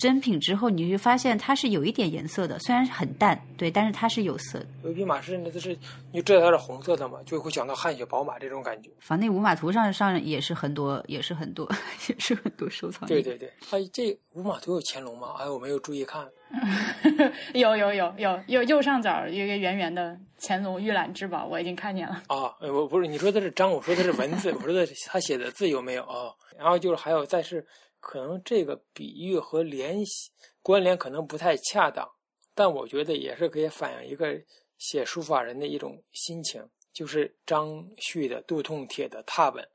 真品之后，你会发现它是有一点颜色的，虽然很淡，对，但是它是有色的。有一匹马是那就是你知道它是红色的嘛，就会想到汗血宝马这种感觉。反正那五马图上上也是很多，也是很多，[laughs] 也是很多收藏。对对对，哎，这五马图有乾隆吗？哎，我没有注意看。[laughs] 有有有有右右上角有一个圆圆的乾隆御览之宝，我已经看见了。啊，我不是你说的是章，我说的是文字，我说的是他写的字有没有啊？然后就是还有再是可能这个比喻和联系关联可能不太恰当，但我觉得也是可以反映一个写书法人的一种心情，就是张旭的肚痛帖的拓本。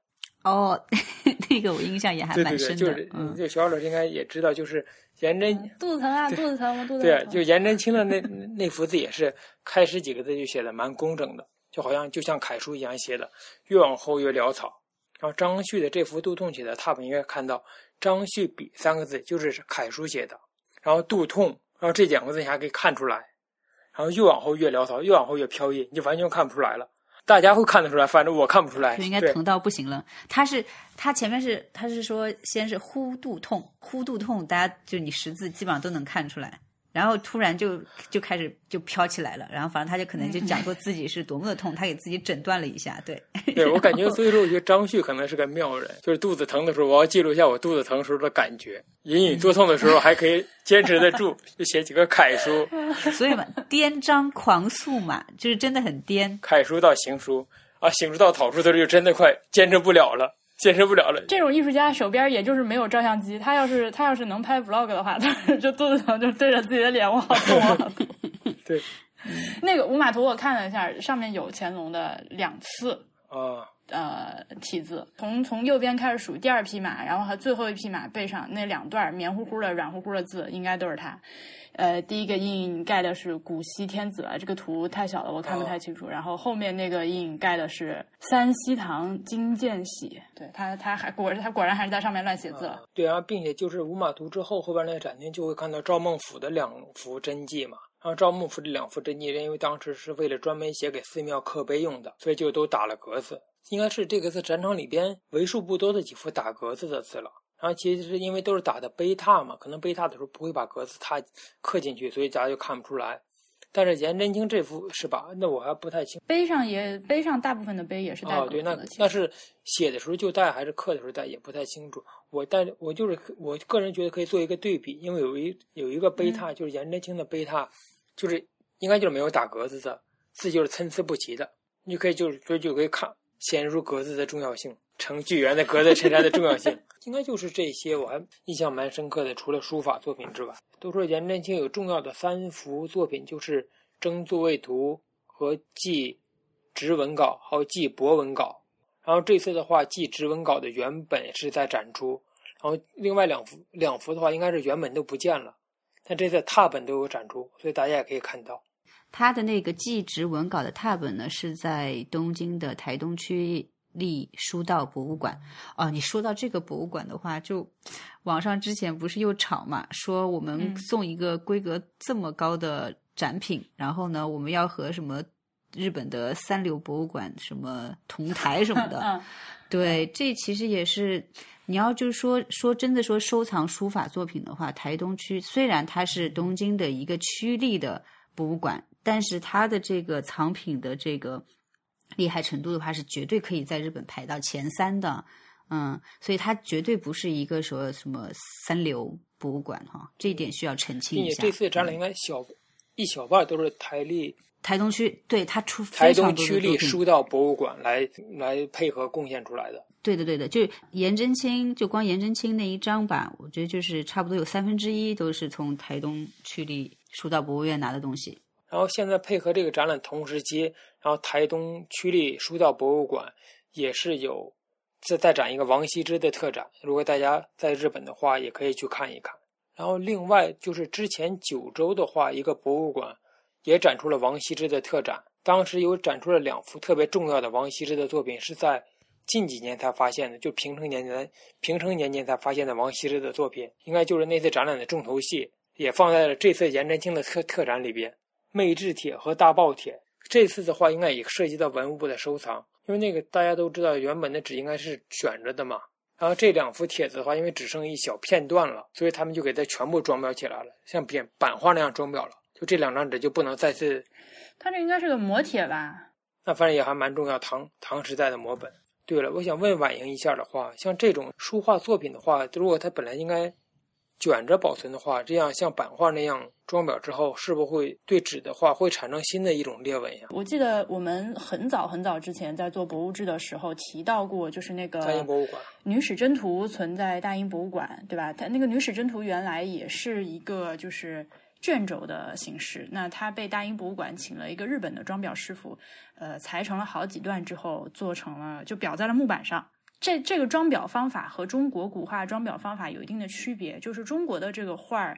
哦，[laughs] 那个我印象也还蛮深的。对对对，就是这小老师应该也知道，就是颜真肚子疼啊，肚子疼吗？肚子疼对，就颜真卿的那那幅字也是开始几个字就写的蛮工整的，就好像就像楷书一样写的，越往后越潦草。然后张旭的这幅肚痛帖的拓本，应该看到“张旭笔”三个字就是楷书写的，然后“肚痛”，然后这两个字你还可以看出来，然后越往后越潦草，越往后越飘逸，你就完全看不出来了。大家会看得出来，反正我看不出来。就应该疼到不行了。他是他前面是他是说先是呼肚痛，呼肚痛，大家就你识字基本上都能看出来。然后突然就就开始就飘起来了，然后反正他就可能就讲说自己是多么的痛，他给自己诊断了一下，对。[laughs] 对我感觉，所以说我觉得张旭可能是个妙人，就是肚子疼的时候，我要记录一下我肚子疼时候的感觉；隐隐作痛的时候，还可以坚持得住，就写几个楷书。[laughs] 所以嘛，颠张狂速嘛，就是真的很颠。楷书到行书啊，行书到草书的时候，就真的快坚持不了了。坚持不了了。这种艺术家手边也就是没有照相机，他要是他要是能拍 vlog 的话，他 [laughs] 就肚子疼就对着自己的脸，我好痛啊！对，那个五马图我看了一下，上面有乾隆的两次啊，呃，体字，从从右边开始数，第二匹马，然后和最后一匹马背上那两段黏糊糊的、软乎乎的字，应该都是他。呃，第一个印盖的是古稀天子，这个图太小了，我看不太清楚。然后后面那个印盖的是三希堂金建玺，对他，他还果他果然还是在上面乱写字了。对啊，并且就是五马图之后后边那个展厅就会看到赵孟俯的两幅真迹嘛。然后赵孟俯这两幅真迹，因为当时是为了专门写给寺庙刻碑用的，所以就都打了格子。应该是这个是展场里边为数不多的几幅打格子的字了。然后其实是因为都是打的碑拓嘛，可能碑拓的时候不会把格子拓刻进去，所以大家就看不出来。但是颜真卿这幅是吧？那我还不太清。碑上也碑上大部分的碑也是带格子的。对，那那是写的时候就带还是刻的时候带也不太清楚。我但我就是我个人觉得可以做一个对比，因为有一有一个碑拓就是颜真卿的碑拓，就是应该就是没有打格子的字，就是参差不齐的。你可以就是所以就可以看显示出格子的重要性。程序员的格子衬衫的重要性，应该就是这些。我还印象蛮深刻的，除了书法作品之外，都说颜真卿有重要的三幅作品，就是《征座位图》和《记直文稿》，还有《记博文稿》。然后这次的话，《记直文稿》的原本是在展出，然后另外两幅两幅的话，应该是原本都不见了，但这次拓本都有展出，所以大家也可以看到。他的那个《记直文稿》的拓本呢，是在东京的台东区。立书道博物馆哦，你说到这个博物馆的话，就网上之前不是又吵嘛，说我们送一个规格这么高的展品，然后呢，我们要和什么日本的三流博物馆什么同台什么的。[laughs] 对，这其实也是你要就是说说真的说收藏书法作品的话，台东区虽然它是东京的一个区立的博物馆，但是它的这个藏品的这个。厉害程度的话，是绝对可以在日本排到前三的，嗯，所以它绝对不是一个说什么三流博物馆哈，这一点需要澄清一下。这次展览应该小一小半都是台历台东区，对它出台东区立书道博物馆来来配合贡献出来的。对的，对的，就颜真卿，就光颜真卿那一张吧，我觉得就是差不多有三分之一都是从台东区立书道博物院拿的东西。然后现在配合这个展览同时接，然后台东区立书道博物馆也是有再再展一个王羲之的特展，如果大家在日本的话，也可以去看一看。然后另外就是之前九州的话，一个博物馆也展出了王羲之的特展，当时有展出了两幅特别重要的王羲之的作品，是在近几年才发现的，就平成年间平成年间才发现的王羲之的作品，应该就是那次展览的重头戏，也放在了这次颜真卿的特特展里边。魅制帖和大报帖，这次的话应该也涉及到文物部的收藏，因为那个大家都知道，原本的纸应该是卷着的嘛，然后这两幅帖子的话，因为只剩一小片段了，所以他们就给它全部装裱起来了，像版版画那样装裱了。就这两张纸就不能再次。它这应该是个摹帖吧？那反正也还蛮重要，唐唐时代的摹本。对了，我想问婉莹一下的话，像这种书画作品的话，如果它本来应该卷着保存的话，这样像版画那样装裱之后，是不是会对纸的话会产生新的一种裂纹呀？我记得我们很早很早之前在做博物志的时候提到过，就是那个大英博物馆《女史箴图》存在大英博物馆，对吧？它那个《女史箴图》原来也是一个就是卷轴的形式，那它被大英博物馆请了一个日本的装裱师傅，呃，裁成了好几段之后，做成了就裱在了木板上。这这个装裱方法和中国古画装裱方法有一定的区别，就是中国的这个画儿，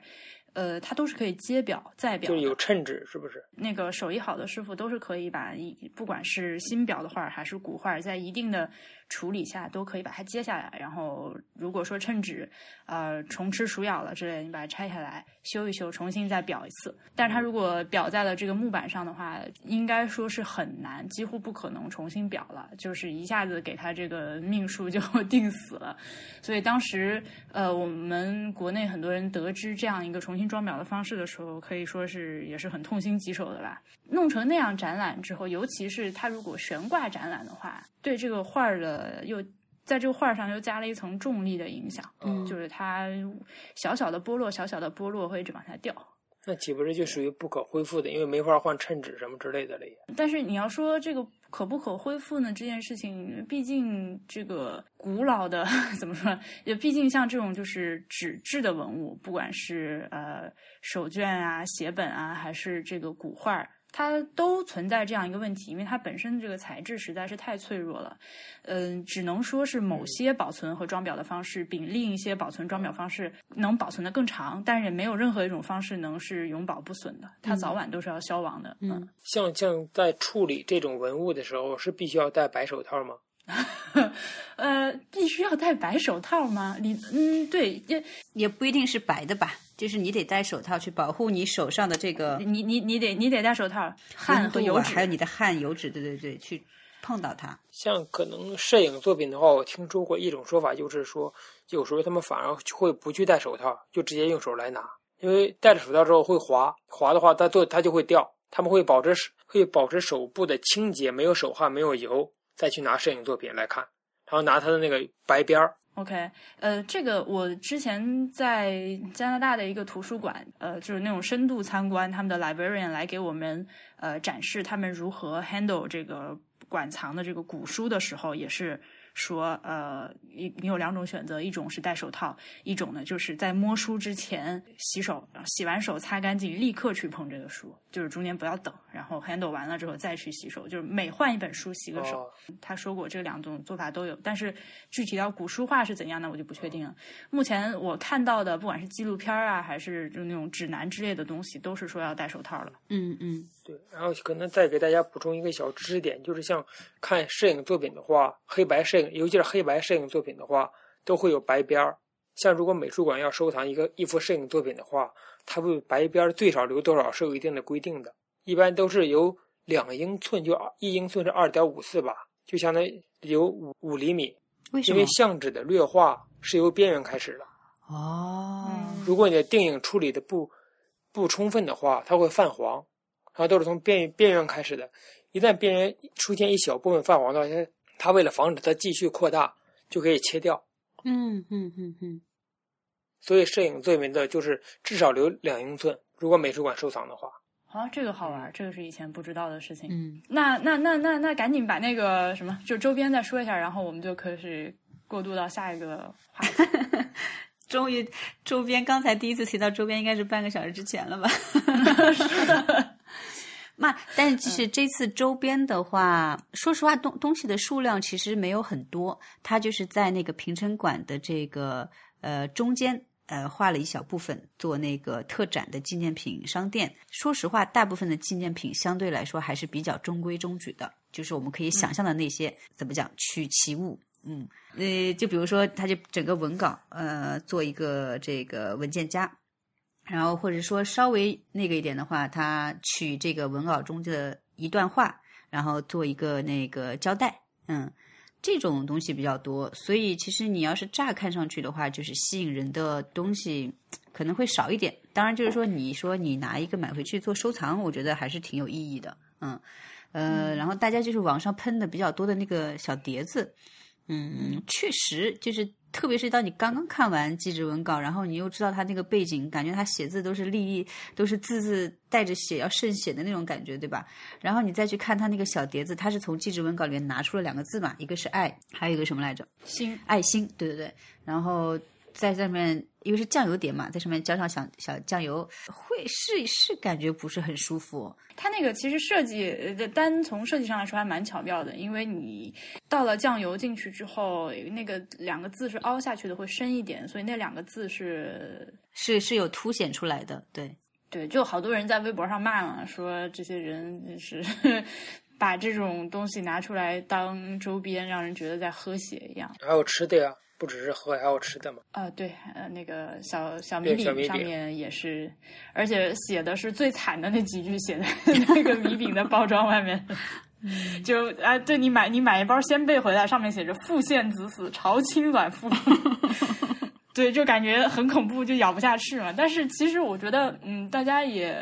呃，它都是可以接表再裱的，就是有衬纸，是不是？那个手艺好的师傅都是可以把一不管是新裱的画还是古画，在一定的处理下都可以把它接下来。然后如果说衬纸呃虫吃鼠咬了之类的，你把它拆下来修一修，重新再裱一次。但是它如果裱在了这个木板上的话，应该说是很难，几乎不可能重新裱了，就是一下子给它这个命数就 [laughs] 定死了。所以当时呃我们国内很多人得知这样一个重新装裱的方式的时候，可以说是也是很痛心疾首的吧。弄成那样展览之后，尤其是它如果悬挂展览的话，对这个画儿的又在这个画儿上又加了一层重力的影响，嗯就是它小小的剥落，小小的剥落会一直往下掉。那岂不是就属于不可恢复的？因为没法换衬纸什么之类的了也。但是你要说这个可不可恢复呢？这件事情，毕竟这个古老的 [laughs] 怎么说？也毕竟像这种就是纸质的文物，不管是呃手卷啊、写本啊，还是这个古画儿。它都存在这样一个问题，因为它本身这个材质实在是太脆弱了，嗯、只能说是某些保存和装裱的方式比另一些保存装裱方式能保存的更长，但是也没有任何一种方式能是永保不损的，它早晚都是要消亡的。嗯，像像在处理这种文物的时候，是必须要戴白手套吗？[laughs] 呃，必须要戴白手套吗？你嗯，对，也也不一定是白的吧，就是你得戴手套去保护你手上的这个你你你得你得戴手套，汗和油脂，还有你的汗、油脂，对对对，去碰到它。像可能摄影作品的话，我听说过一种说法，就是说有时候他们反而会不去戴手套，就直接用手来拿，因为戴着手套之后会滑，滑的话它做它就会掉。他们会保持手会保持手部的清洁，没有手汗，没有油，再去拿摄影作品来看，然后拿它的那个白边儿。OK，呃，这个我之前在加拿大的一个图书馆，呃，就是那种深度参观，他们的 librarian 来给我们呃展示他们如何 handle 这个馆藏的这个古书的时候，也是说，呃，你你有两种选择，一种是戴手套，一种呢就是在摸书之前洗手，洗完手擦干净，立刻去碰这个书，就是中间不要等，然后 handle 完了之后再去洗手，就是每换一本书洗个手。哦他说过这两种做法都有，但是具体到古书画是怎样呢，我就不确定了。目前我看到的，不管是纪录片啊，还是就那种指南之类的东西，都是说要戴手套了。嗯嗯，对，然后可能再给大家补充一个小知识点，就是像看摄影作品的话，黑白摄影，尤其是黑白摄影作品的话，都会有白边儿。像如果美术馆要收藏一个一幅摄影作品的话，它会白边最少留多少是有一定的规定的，一般都是由两英寸，就一英寸是二点五四吧，就相当于有五五厘米。为什么因为？相纸的略化是由边缘开始的，哦，如果你的定影处理的不不充分的话，它会泛黄，然后都是从边边缘开始的。一旦边缘出现一小部分泛黄的话，它它为了防止它继续扩大，就可以切掉。嗯嗯嗯嗯，所以摄影最美的就是至少留两英寸，如果美术馆收藏的话。啊，这个好玩，这个是以前不知道的事情。嗯，那那那那那赶紧把那个什么，就周边再说一下，然后我们就可以过渡到下一个话题。[laughs] 终于周边，刚才第一次提到周边，应该是半个小时之前了吧？[laughs] [laughs] 是的，那 [laughs] 但是其实这次周边的话，说实话，东东西的数量其实没有很多，它就是在那个平城馆的这个呃中间。呃，画了一小部分做那个特展的纪念品商店。说实话，大部分的纪念品相对来说还是比较中规中矩的，就是我们可以想象的那些、怎么讲取其物。嗯，呃，就比如说，他就整个文稿，呃，做一个这个文件夹，然后或者说稍微那个一点的话，他取这个文稿中的一段话，然后做一个那个交代，嗯，这种东西比较多，所以其实你要是乍看上去的话，就是吸引人的东西可能会少一点。当然，就是说你说你拿一个买回去做收藏，我觉得还是挺有意义的。嗯，呃，然后大家就是网上喷的比较多的那个小碟子，嗯，确实就是。特别是当你刚刚看完记者文稿，然后你又知道他那个背景，感觉他写字都是立意，都是字字带着血要渗血的那种感觉，对吧？然后你再去看他那个小碟子，他是从记者文稿里面拿出了两个字嘛，一个是爱，还有一个什么来着？心，爱心，对对对，然后。在上面，因为是酱油碟嘛，在上面浇上小小酱油，会是是感觉不是很舒服。它那个其实设计，单从设计上来说还蛮巧妙的，因为你倒了酱油进去之后，那个两个字是凹下去的，会深一点，所以那两个字是是是有凸显出来的。对对，就好多人在微博上骂嘛，说这些人是 [laughs] 把这种东西拿出来当周边，让人觉得在喝血一样。还有吃的呀。不只是喝，还有吃的嘛？啊，对，呃，那个小小米饼上面也是，而且写的是最惨的那几句，写在 [laughs] 那个米饼的包装外面。[laughs] [laughs] 就啊，对你买你买一包鲜贝回来，上面写着“父献子死，朝亲晚父”，对，就感觉很恐怖，就咬不下去嘛。但是其实我觉得，嗯，大家也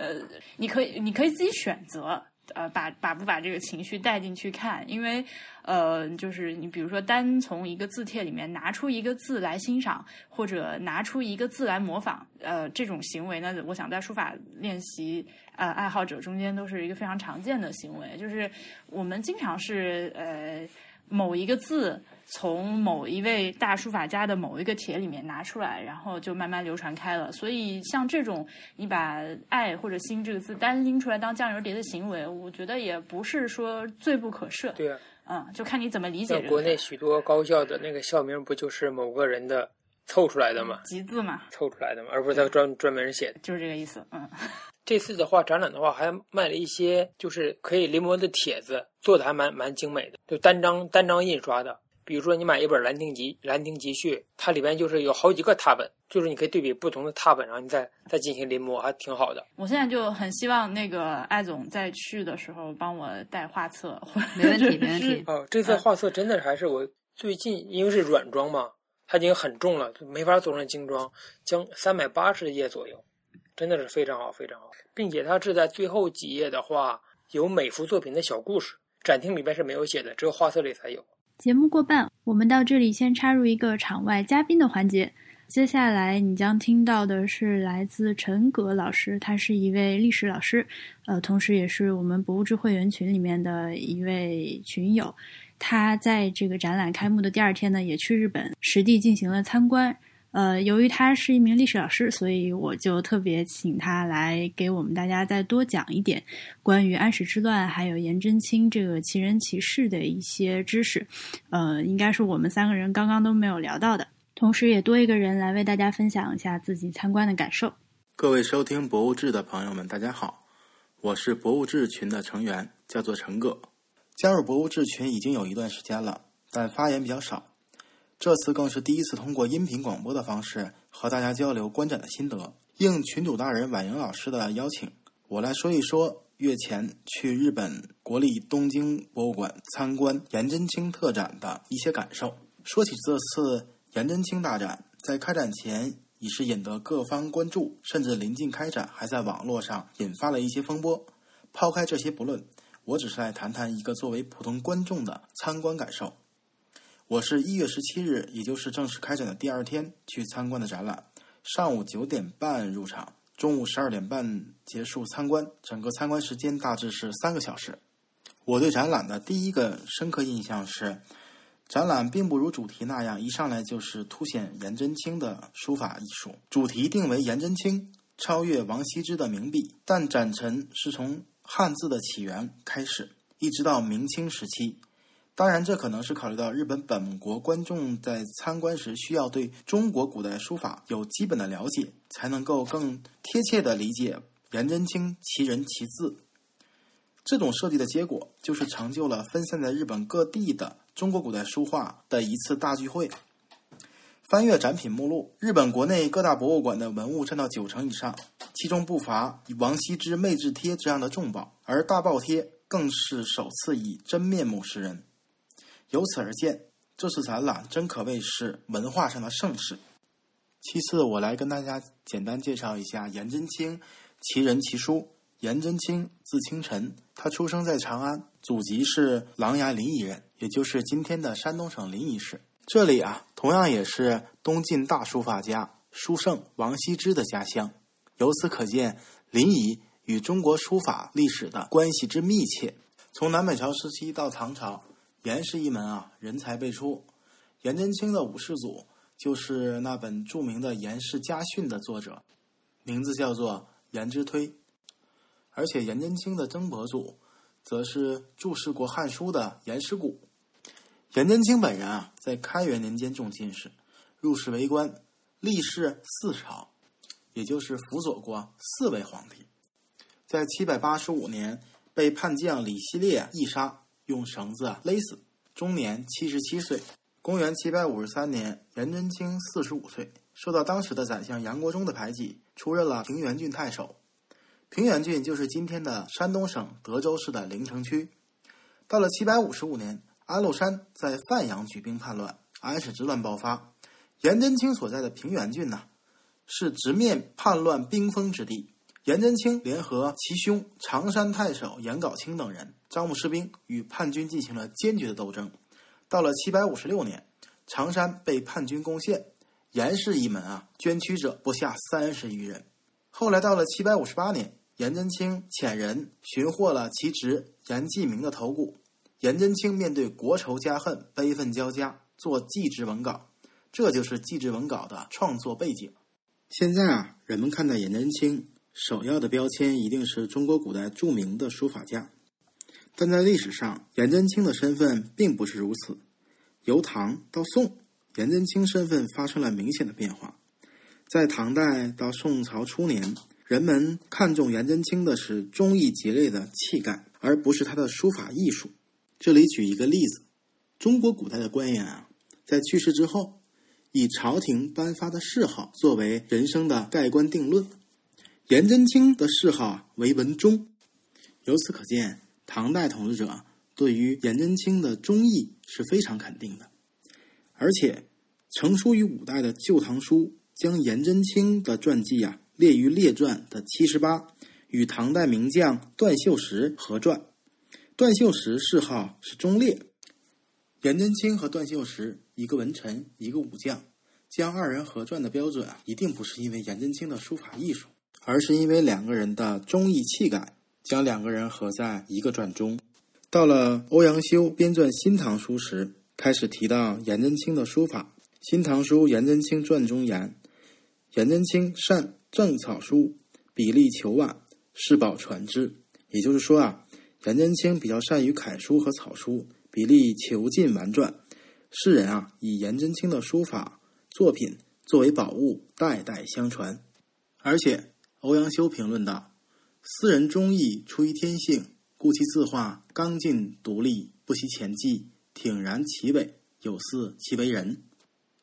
你可以你可以自己选择。呃，把把不把这个情绪带进去看，因为，呃，就是你比如说单从一个字帖里面拿出一个字来欣赏，或者拿出一个字来模仿，呃，这种行为呢，我想在书法练习呃爱好者中间都是一个非常常见的行为，就是我们经常是呃某一个字。从某一位大书法家的某一个帖里面拿出来，然后就慢慢流传开了。所以像这种你把“爱”或者“心”这个字单拎出来当酱油碟的行为，我觉得也不是说罪不可赦。对啊，嗯，就看你怎么理解。国内许多高校的那个校名不就是某个人的凑出来的吗？集字嘛，凑出来的嘛，而不是他专专门写的。就是这个意思。嗯，这次的话展览的话还卖了一些就是可以临摹的帖子，做的还蛮蛮精美的，就单张单张印刷的。比如说，你买一本《兰亭集》，《兰亭集序》，它里边就是有好几个拓本，就是你可以对比不同的拓本，然后你再再进行临摹，还挺好的。我现在就很希望那个艾总在去的时候帮我带画册，没问题，没问题。哦，这次画册真的还是我最近，因为是软装嘛，它已经很重了，没法做成精装，将三百八十页左右，真的是非常好，非常好，并且它是在最后几页的话有每幅作品的小故事，展厅里边是没有写的，只有画册里才有。节目过半，我们到这里先插入一个场外嘉宾的环节。接下来你将听到的是来自陈格老师，他是一位历史老师，呃，同时也是我们博物志会员群里面的一位群友。他在这个展览开幕的第二天呢，也去日本实地进行了参观。呃，由于他是一名历史老师，所以我就特别请他来给我们大家再多讲一点关于安史之乱还有颜真卿这个奇人奇事的一些知识。呃，应该是我们三个人刚刚都没有聊到的，同时也多一个人来为大家分享一下自己参观的感受。各位收听博物志的朋友们，大家好，我是博物志群的成员，叫做陈哥。加入博物志群已经有一段时间了，但发言比较少。这次更是第一次通过音频广播的方式和大家交流观展的心得。应群主大人婉莹老师的邀请，我来说一说月前去日本国立东京博物馆参观颜真卿特展的一些感受。说起这次颜真卿大展，在开展前已是引得各方关注，甚至临近开展还在网络上引发了一些风波。抛开这些不论，我只是来谈谈一个作为普通观众的参观感受。我是一月十七日，也就是正式开展的第二天去参观的展览。上午九点半入场，中午十二点半结束参观，整个参观时间大致是三个小时。我对展览的第一个深刻印象是，展览并不如主题那样一上来就是凸显颜真卿的书法艺术。主题定为颜真卿超越王羲之的名笔，但展陈是从汉字的起源开始，一直到明清时期。当然，这可能是考虑到日本本国观众在参观时需要对中国古代书法有基本的了解，才能够更贴切的理解颜真卿其人其字。这种设计的结果，就是成就了分散在日本各地的中国古代书画的一次大聚会。翻阅展品目录，日本国内各大博物馆的文物占到九成以上，其中不乏王羲之魅制帖这样的重宝，而大爆帖更是首次以真面目示人。由此而见，这次展览真可谓是文化上的盛事。其次，我来跟大家简单介绍一下颜真卿其人其书。颜真卿字清晨，他出生在长安，祖籍是琅琊临沂人，也就是今天的山东省临沂市。这里啊，同样也是东晋大书法家书圣王羲之的家乡。由此可见，临沂与中国书法历史的关系之密切。从南北朝时期到唐朝，颜氏一门啊，人才辈出。颜真卿的五世祖就是那本著名的《颜氏家训》的作者，名字叫做颜之推。而且颜真卿的曾伯祖，则是注释过《汉书》的颜师古。颜真卿本人啊，在开元年间中进士，入仕为官，历仕四朝，也就是辅佐过四位皇帝。在七百八十五年，被叛将李希烈缢杀，用绳子勒死，终年七十七岁。公元七百五十三年，颜真卿四十五岁，受到当时的宰相杨国忠的排挤，出任了平原郡太守。平原郡就是今天的山东省德州市的陵城区。到了七百五十五年，安禄山在范阳举兵叛乱，安史之乱爆发。颜真卿所在的平原郡呢，是直面叛乱兵锋之地。颜真卿联合其兄常山太守颜杲卿等人，招募士兵，与叛军进行了坚决的斗争。到了七百五十六年，常山被叛军攻陷，严氏一门啊，捐躯者不下三十余人。后来到了七百五十八年，颜真卿遣人寻获了其侄颜季明的头骨。颜真卿面对国仇家恨，悲愤交加，作祭侄文稿。这就是祭侄文稿的创作背景。现在啊，人们看待颜真卿，首要的标签一定是中国古代著名的书法家。但在历史上，颜真卿的身份并不是如此。由唐到宋，颜真卿身份发生了明显的变化。在唐代到宋朝初年，人们看重颜真卿的是忠义节类的气概，而不是他的书法艺术。这里举一个例子：中国古代的官员啊，在去世之后，以朝廷颁发的谥号作为人生的盖棺定论。颜真卿的谥号为文忠，由此可见，唐代统治者对于颜真卿的忠义是非常肯定的。而且，成书于五代的《旧唐书》。将颜真卿的传记啊列于列传的七十八，与唐代名将段秀实合传。段秀实谥号是忠烈。颜真卿和段秀实一个文臣，一个武将，将二人合传的标准啊，一定不是因为颜真卿的书法艺术，而是因为两个人的忠义气概，将两个人合在一个传中。到了欧阳修编撰《新唐书》时，开始提到颜真卿的书法，《新唐书·颜真卿传》中言。颜真卿善正草书，笔力遒婉，世宝传之。也就是说啊，颜真卿比较善于楷书和草书，笔力遒劲婉转。世人啊，以颜真卿的书法作品作为宝物，代代相传。而且欧阳修评论道：“斯人忠义出于天性，故其字画刚劲独立，不惜前迹，挺然其伟，有似其为人。”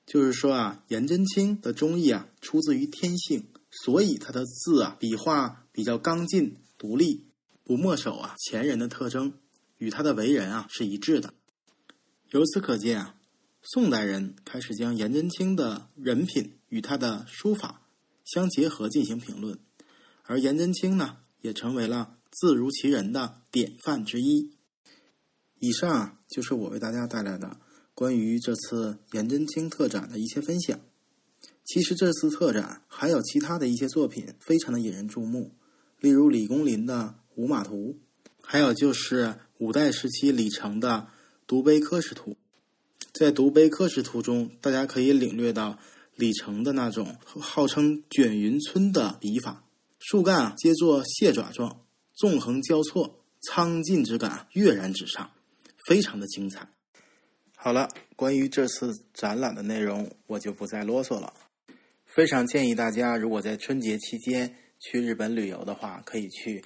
就是说啊，颜真卿的忠义啊，出自于天性，所以他的字啊，笔画比较刚劲、独立，不墨守啊前人的特征，与他的为人啊是一致的。由此可见啊，宋代人开始将颜真卿的人品与他的书法相结合进行评论，而颜真卿呢，也成为了字如其人的典范之一。以上，就是我为大家带来的。关于这次颜真卿特展的一些分享，其实这次特展还有其他的一些作品，非常的引人注目，例如李公麟的《五马图》，还有就是五代时期李成的《独碑刻石图》。在《独碑刻石图》中，大家可以领略到李成的那种号称“卷云村”的笔法，树干啊皆作蟹爪状，纵横交错，苍劲之感跃然纸上，非常的精彩。好了，关于这次展览的内容，我就不再啰嗦了。非常建议大家，如果在春节期间去日本旅游的话，可以去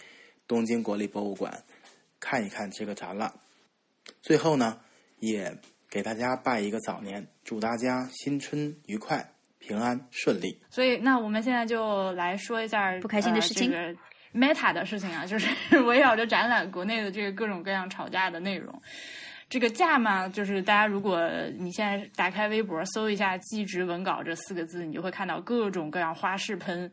东京国立博物馆看一看这个展览。最后呢，也给大家拜一个早年，祝大家新春愉快、平安顺利。所以，那我们现在就来说一下不开心的事情，Meta 的事情啊，[laughs] 就是围绕着展览国内的这个各种各样吵架的内容。这个架嘛，就是大家如果你现在打开微博搜一下“纪实文稿”这四个字，你就会看到各种各样花式喷，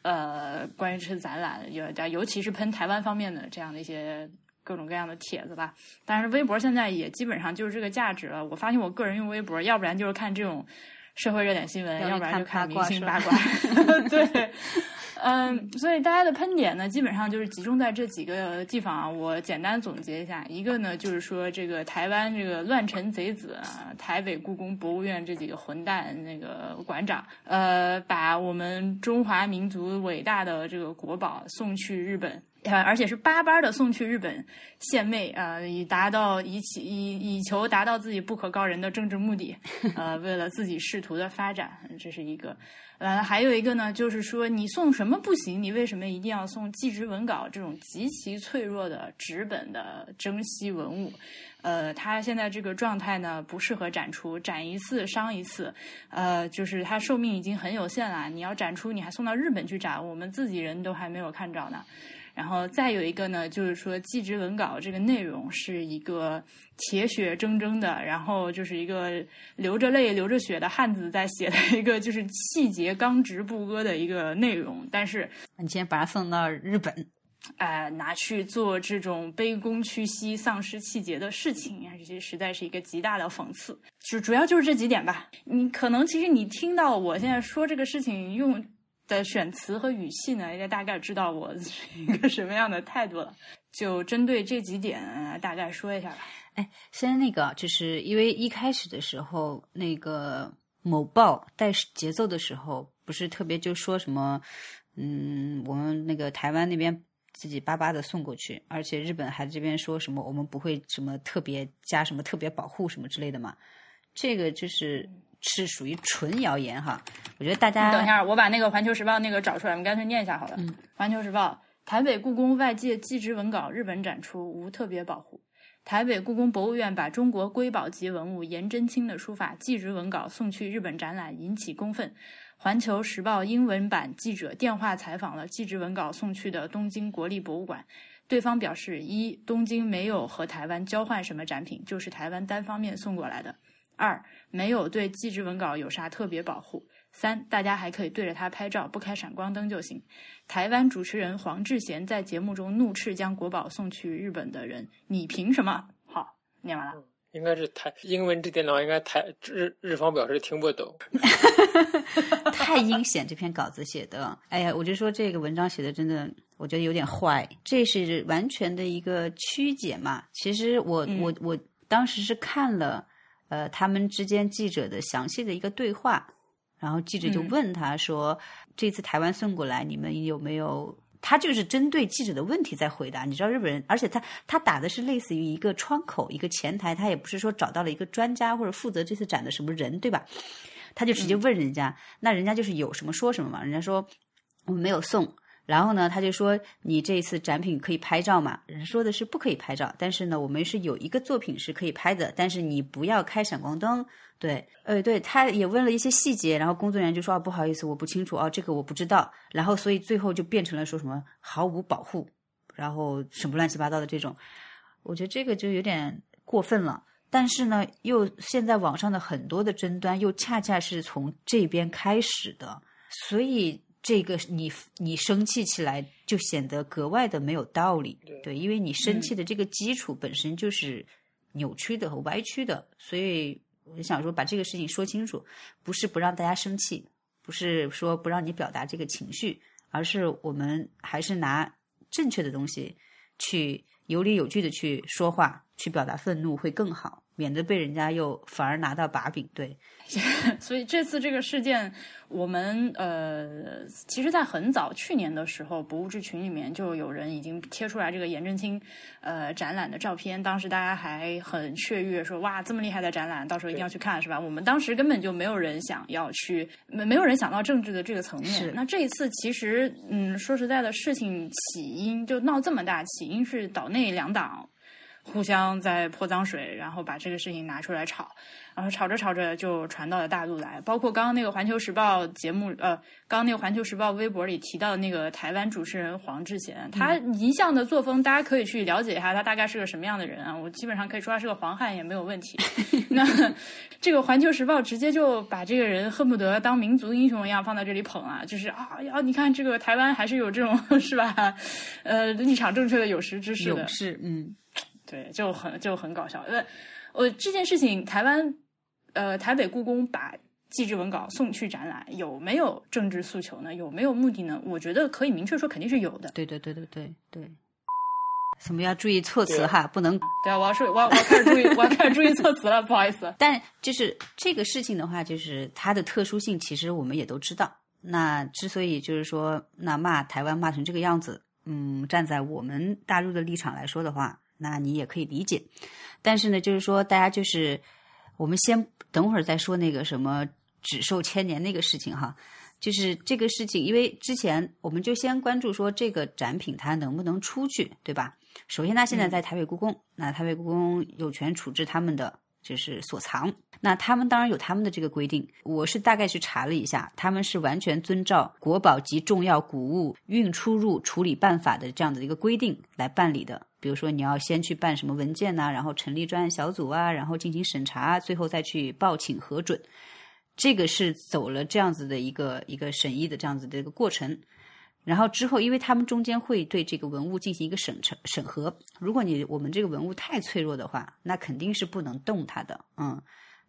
呃，关于这次展览，有尤其是喷台湾方面的这样的一些各种各样的帖子吧。但是微博现在也基本上就是这个价值了。我发现我个人用微博，要不然就是看这种社会热点新闻，要不然就看明星八卦。[laughs] 对。嗯，所以大家的喷点呢，基本上就是集中在这几个地方啊。我简单总结一下，一个呢就是说这个台湾这个乱臣贼子啊，台北故宫博物院这几个混蛋那个馆长，呃，把我们中华民族伟大的这个国宝送去日本，而且是巴巴的送去日本献媚啊，以达到以起以以求达到自己不可告人的政治目的，[laughs] 呃，为了自己仕途的发展，这是一个。呃，还有一个呢，就是说你送什么不行？你为什么一定要送祭侄文稿这种极其脆弱的纸本的珍稀文物？呃，它现在这个状态呢，不适合展出，展一次伤一次。呃，就是它寿命已经很有限了，你要展出，你还送到日本去展，我们自己人都还没有看着呢。然后再有一个呢，就是说纪实文稿这个内容是一个铁血铮铮的，然后就是一个流着泪、流着血的汉子在写的一个就是气节刚直不阿的一个内容。但是你今天把它送到日本，哎，拿去做这种卑躬屈膝、丧失气节的事情，这些实在是一个极大的讽刺。就主要就是这几点吧。你可能其实你听到我现在说这个事情用。的选词和语气呢，也大概知道我是一个什么样的态度了。就针对这几点，大概说一下吧。哎，先那个，就是因为一开始的时候，那个某报带节奏的时候，不是特别就说什么，嗯，我们那个台湾那边自己巴巴的送过去，而且日本还这边说什么，我们不会什么特别加什么特别保护什么之类的嘛。这个就是。是属于纯谣言哈，我觉得大家等一下，我把那个《环球时报》那个找出来，我们干脆念一下好了。《环球时报》：台北故宫外界纪之文稿日本展出无特别保护。台北故宫博物院把中国瑰宝级文物颜真卿的书法纪之文稿送去日本展览，引起公愤。《环球时报》英文版记者电话采访了纪之文稿送去的东京国立博物馆，对方表示：一，东京没有和台湾交换什么展品，就是台湾单方面送过来的；二。没有对纪实文稿有啥特别保护。三，大家还可以对着它拍照，不开闪光灯就行。台湾主持人黄志贤在节目中怒斥将国宝送去日本的人：“你凭什么？”好，念完了。应该是台英文这电脑，应该台日日方表示听不懂。[laughs] 太阴险，这篇稿子写的。哎呀，我就说这个文章写的真的，我觉得有点坏。这是完全的一个曲解嘛？其实我我我当时是看了。呃，他们之间记者的详细的一个对话，然后记者就问他说：“这次台湾送过来，你们有没有？”他就是针对记者的问题在回答。你知道日本人，而且他他打的是类似于一个窗口、一个前台，他也不是说找到了一个专家或者负责这次展的什么人，对吧？他就直接问人家，那人家就是有什么说什么嘛。人家说我们没有送。然后呢，他就说：“你这一次展品可以拍照吗？”人说的是不可以拍照，但是呢，我们是有一个作品是可以拍的，但是你不要开闪光灯。对，呃，对，他也问了一些细节，然后工作人员就说：“啊，不好意思，我不清楚，哦，这个我不知道。”然后所以最后就变成了说什么毫无保护，然后什么乱七八糟的这种，我觉得这个就有点过分了。但是呢，又现在网上的很多的争端又恰恰是从这边开始的，所以。这个你你生气起来就显得格外的没有道理，对，因为你生气的这个基础本身就是扭曲的和歪曲的，所以我就想说把这个事情说清楚，不是不让大家生气，不是说不让你表达这个情绪，而是我们还是拿正确的东西去有理有据的去说话，去表达愤怒会更好，免得被人家又反而拿到把柄，对。[laughs] 所以这次这个事件，我们呃，其实，在很早去年的时候，博物志群里面就有人已经贴出来这个颜真卿呃展览的照片。当时大家还很雀跃，说哇，这么厉害的展览，到时候一定要去看，是吧？我们当时根本就没有人想要去，没没有人想到政治的这个层面。那这一次，其实嗯，说实在的，事情起因就闹这么大，起因是岛内两党。互相在泼脏水，然后把这个事情拿出来炒，然后炒着炒着就传到了大陆来。包括刚刚那个《环球时报》节目，呃，刚刚那个《环球时报》微博里提到的那个台湾主持人黄志贤，他一向的作风，大家可以去了解一下，他大概是个什么样的人啊？我基本上可以说他是个黄汉也没有问题。[laughs] 那这个《环球时报》直接就把这个人恨不得当民族英雄一样放在这里捧啊，就是啊呀，你看这个台湾还是有这种 [laughs] 是吧？呃，立场正确的有识之士的勇士，嗯。对，就很就很搞笑，因为我这件事情，台湾呃台北故宫把祭志文稿送去展览，有没有政治诉求呢？有没有目的呢？我觉得可以明确说，肯定是有的。对对对对对对，什么要注意措辞哈，不能对啊，我要说，我要我要开始注意，我要开始注意措辞了，不好意思。[laughs] 但就是这个事情的话，就是它的特殊性，其实我们也都知道。那之所以就是说，那骂台湾骂成这个样子，嗯，站在我们大陆的立场来说的话。那你也可以理解，但是呢，就是说，大家就是我们先等会儿再说那个什么只寿千年那个事情哈，就是这个事情，因为之前我们就先关注说这个展品它能不能出去，对吧？首先，它现在在台北故宫，那台北故宫有权处置他们的就是所藏，那他们当然有他们的这个规定。我是大概去查了一下，他们是完全遵照国宝级重要古物运出入处理办法的这样的一个规定来办理的。比如说，你要先去办什么文件呐，然后成立专案小组啊，然后进行审查，最后再去报请核准，这个是走了这样子的一个一个审议的这样子的一个过程。然后之后，因为他们中间会对这个文物进行一个审查审核，如果你我们这个文物太脆弱的话，那肯定是不能动它的。嗯，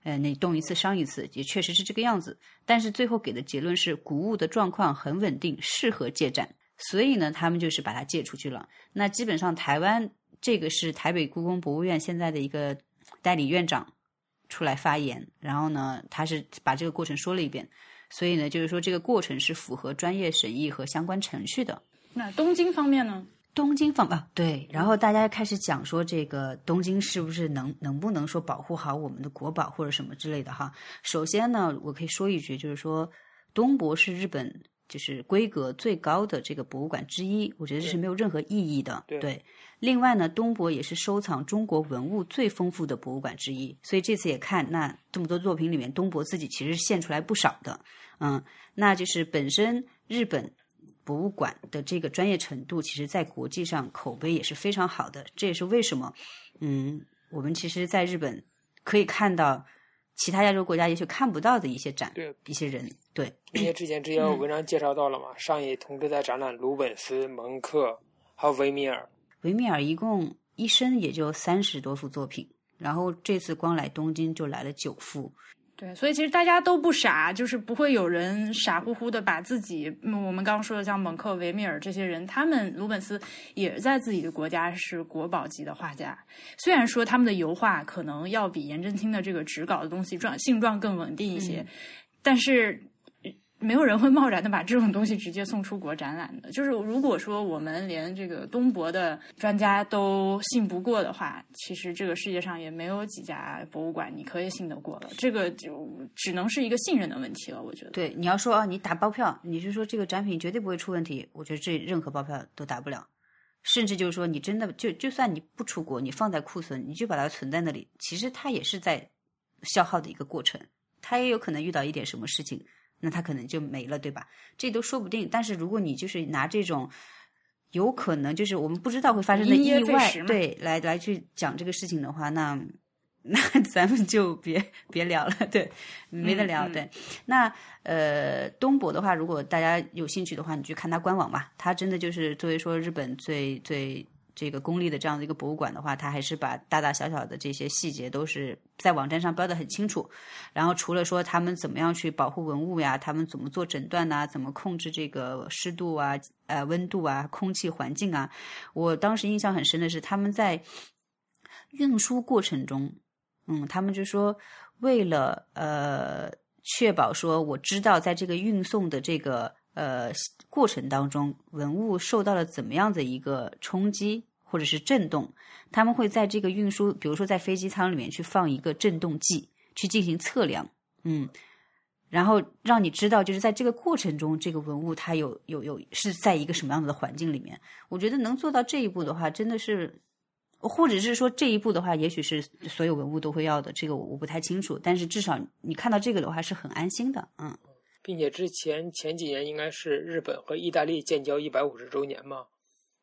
呃，你动一次伤一次，也确实是这个样子。但是最后给的结论是，古物的状况很稳定，适合借展。所以呢，他们就是把它借出去了。那基本上，台湾这个是台北故宫博物院现在的一个代理院长出来发言，然后呢，他是把这个过程说了一遍。所以呢，就是说这个过程是符合专业审议和相关程序的。那东京方面呢？东京方啊，对。然后大家开始讲说，这个东京是不是能能不能说保护好我们的国宝或者什么之类的哈？首先呢，我可以说一句，就是说东博是日本。就是规格最高的这个博物馆之一，我觉得这是没有任何意义的。对，另外呢，东博也是收藏中国文物最丰富的博物馆之一，所以这次也看那这么多作品里面，东博自己其实献出来不少的。嗯，那就是本身日本博物馆的这个专业程度，其实在国际上口碑也是非常好的。这也是为什么，嗯，我们其实在日本可以看到。其他亚洲国家也许看不到的一些展，对一些人，对。因为之前之前有文章介绍到了嘛，上野同志在展览鲁本斯、蒙克，还有维米尔。维米尔一共一生也就三十多幅作品，然后这次光来东京就来了九幅。对，所以其实大家都不傻，就是不会有人傻乎乎的把自己，我们刚刚说的像蒙克、维米尔这些人，他们鲁本斯也在自己的国家是国宝级的画家。虽然说他们的油画可能要比颜真卿的这个纸稿的东西状性状更稳定一些，但是。没有人会贸然的把这种东西直接送出国展览的。[laughs] 就是如果说我们连这个东博的专家都信不过的话，其实这个世界上也没有几家博物馆你可以信得过了。这个就只能是一个信任的问题了。我觉得，对你要说啊，你打包票，你是说这个展品绝对不会出问题？我觉得这任何包票都打不了。甚至就是说，你真的就就算你不出国，你放在库存，你就把它存在那里，其实它也是在消耗的一个过程，它也有可能遇到一点什么事情。那他可能就没了，对吧？这都说不定。但是如果你就是拿这种有可能就是我们不知道会发生的意外，对，来来去讲这个事情的话，那 [laughs] 那咱们就别别聊了，对，没得聊。对，那呃，东博的话，如果大家有兴趣的话，你去看他官网吧。他真的就是作为说日本最最。这个公立的这样的一个博物馆的话，它还是把大大小小的这些细节都是在网站上标的很清楚。然后除了说他们怎么样去保护文物呀，他们怎么做诊断呐，怎么控制这个湿度啊、呃温度啊、空气环境啊，我当时印象很深的是他们在运输过程中，嗯，他们就说为了呃确保说我知道在这个运送的这个。呃，过程当中文物受到了怎么样的一个冲击或者是震动？他们会在这个运输，比如说在飞机舱里面去放一个震动计，去进行测量，嗯，然后让你知道，就是在这个过程中，这个文物它有有有是在一个什么样子的环境里面。我觉得能做到这一步的话，真的是或者是说这一步的话，也许是所有文物都会要的，这个我不太清楚。但是至少你看到这个的话是很安心的，嗯。并且之前前几年应该是日本和意大利建交一百五十周年嘛，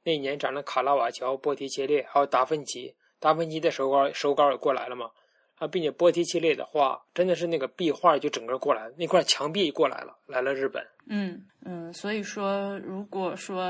那年展了卡拉瓦乔、波提切列还有达芬奇，达芬奇的手稿手稿也过来了嘛。啊，并且波提切列的话真的是那个壁画就整个过来了，那块墙壁过来了，来了日本。嗯嗯，所以说，如果说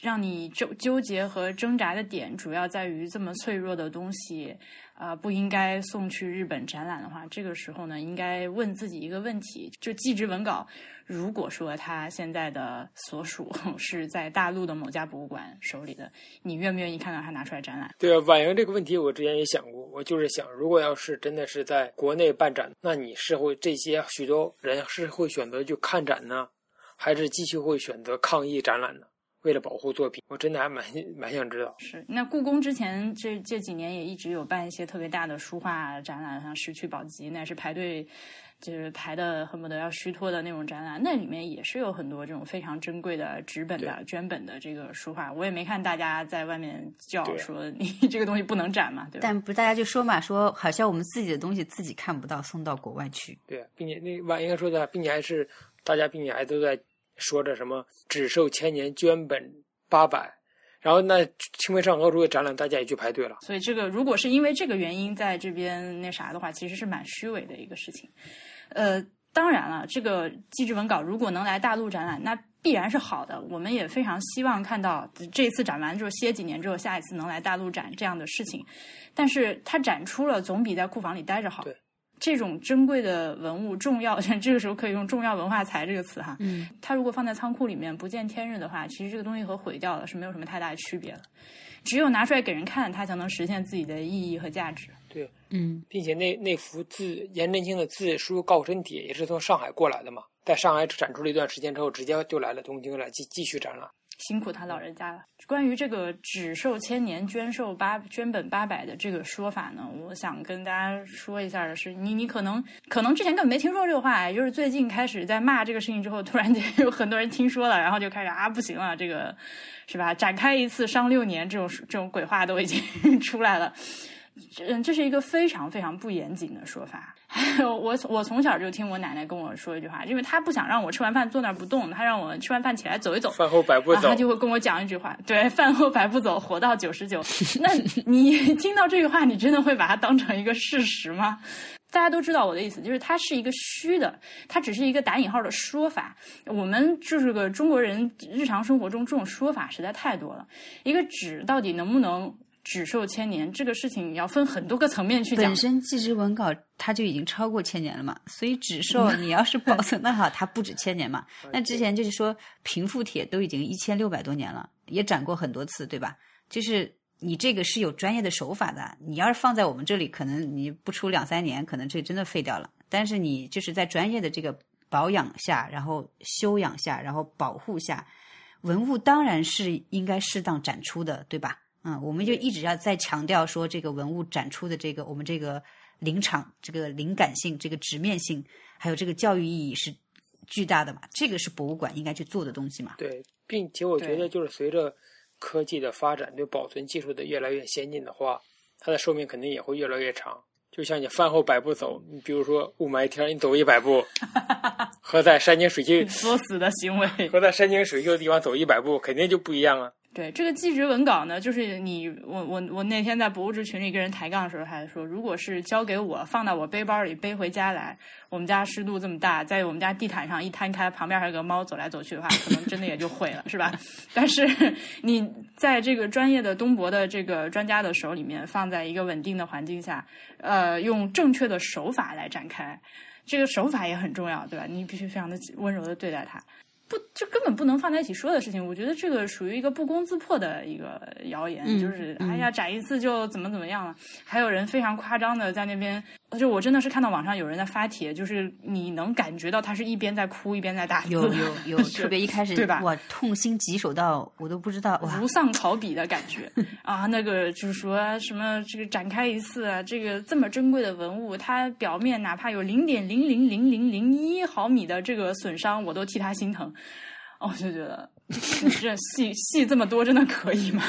让你纠纠结和挣扎的点主要在于这么脆弱的东西。啊，不应该送去日本展览的话，这个时候呢，应该问自己一个问题：就纪实文稿，如果说他现在的所属是在大陆的某家博物馆手里的，你愿不愿意看到他拿出来展览？对啊，婉莹这个问题我之前也想过，我就是想，如果要是真的是在国内办展，那你是会这些许多人是会选择去看展呢，还是继续会选择抗议展览呢？为了保护作品，我真的还蛮蛮想知道。是，那故宫之前这这几年也一直有办一些特别大的书画展览，像《石渠宝笈》，那是排队，就是排的恨不得要虚脱的那种展览。那里面也是有很多这种非常珍贵的纸本的、绢本的这个书画。我也没看大家在外面叫说你 [laughs] 这个东西不能展嘛，对吧？但不，大家就说嘛，说好像我们自己的东西自己看不到，送到国外去。对，并且那万应该说的，并且还是大家，并且还都在。说着什么只受千年捐本八百，然后那清明上河图的展览大家也去排队了。所以这个如果是因为这个原因在这边那啥的话，其实是蛮虚伪的一个事情。呃，当然了，这个纪实文稿如果能来大陆展览，那必然是好的。我们也非常希望看到这次展完之后歇几年之后，下一次能来大陆展这样的事情。但是它展出了，总比在库房里待着好。对。这种珍贵的文物，重要，[laughs] 这个时候可以用“重要文化财”这个词哈。嗯，它如果放在仓库里面不见天日的话，其实这个东西和毁掉了是没有什么太大的区别的。只有拿出来给人看，它才能实现自己的意义和价值。对，嗯，并且那那幅字颜真卿的字书告身帖也是从上海过来的嘛，在上海展出了一段时间之后，直接就来了东京来继继续展览。辛苦他老人家了。关于这个“只寿千年，捐寿八捐本八百”的这个说法呢，我想跟大家说一下的是，你你可能可能之前根本没听说这个话，就是最近开始在骂这个事情之后，突然间有很多人听说了，然后就开始啊不行了，这个是吧？展开一次伤六年，这种 [laughs] 这种鬼话都已经出来了。嗯，这是一个非常非常不严谨的说法。[laughs] 还有，我我从小就听我奶奶跟我说一句话，因为她不想让我吃完饭坐那儿不动，她让我吃完饭起来走一走。饭后百步走，她就会跟我讲一句话：对，饭后百步走，活到九十九。那 [laughs] 你听到这句话，你真的会把它当成一个事实吗？大家都知道我的意思，就是它是一个虚的，它只是一个打引号的说法。我们就是个中国人，日常生活中这种说法实在太多了。一个纸到底能不能？只寿千年这个事情要分很多个层面去讲。本身纪实文稿它就已经超过千年了嘛，所以只寿你要是保存的好，[laughs] 它不止千年嘛。那之前就是说平复帖都已经一千六百多年了，也展过很多次，对吧？就是你这个是有专业的手法的，你要是放在我们这里，可能你不出两三年，可能这真的废掉了。但是你就是在专业的这个保养下，然后修养下，然后保护下，文物当然是应该适当展出的，对吧？嗯，我们就一直要在强调说，这个文物展出的这个我们这个临场、这个灵感性、这个直面性，还有这个教育意义是巨大的嘛？这个是博物馆应该去做的东西嘛？对，并且我觉得就是随着科技的发展，对保存技术的越来越先进的话，它的寿命肯定也会越来越长。就像你饭后百步走，你比如说雾霾天，你走一百步，[laughs] 和在山清水秀作死的行为，和在山清水秀的地方走一百步，肯定就不一样啊。对这个纪实文稿呢，就是你我我我那天在博物志群里跟人抬杠的时候，还说，如果是交给我放到我背包里背回家来，我们家湿度这么大，在我们家地毯上一摊开，旁边还有个猫走来走去的话，可能真的也就毁了，是吧？[laughs] 但是你在这个专业的东博的这个专家的手里面，放在一个稳定的环境下，呃，用正确的手法来展开，这个手法也很重要，对吧？你必须非常的温柔的对待它。不，就根本不能放在一起说的事情。我觉得这个属于一个不攻自破的一个谣言，就是哎呀，斩一次就怎么怎么样了。还有人非常夸张的在那边。就我真的是看到网上有人在发帖，就是你能感觉到他是一边在哭一边在打字，有有 [laughs] 有，特别一开始对吧？我，痛心疾首到我都不知道，如丧考妣的感觉啊！那个就是说什么这个展开一次啊，这个这么珍贵的文物，它表面哪怕有零点零零零零零一毫米的这个损伤，我都替他心疼。我就觉得 [laughs] 这戏戏这么多，真的可以吗？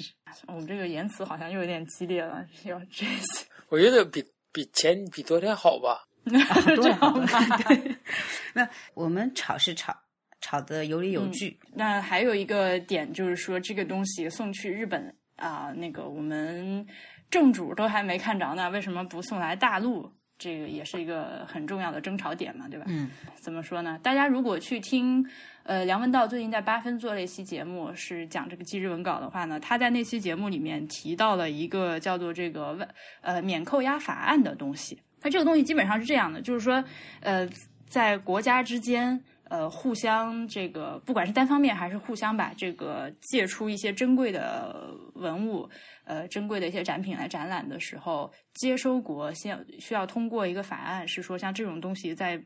[laughs] 我们这个言辞好像又有点激烈了，要这些。我觉得比比前比昨天好吧。[laughs] 对，[laughs] [laughs] 那我们吵是吵，吵得有理有据。那还有一个点就是说，这个东西送去日本啊、那个我们正主都还没看着呢，为什么不送来大陆？这个也是一个很重要的争吵点嘛，对吧？嗯，怎么说呢？大家如果去听，呃，梁文道最近在八分做了一期节目，是讲这个记日文稿的话呢，他在那期节目里面提到了一个叫做这个外呃免扣押法案的东西。它这个东西基本上是这样的，就是说，呃，在国家之间。呃，互相这个，不管是单方面还是互相把这个借出一些珍贵的文物，呃，珍贵的一些展品来展览的时候，接收国先需要通过一个法案，是说像这种东西在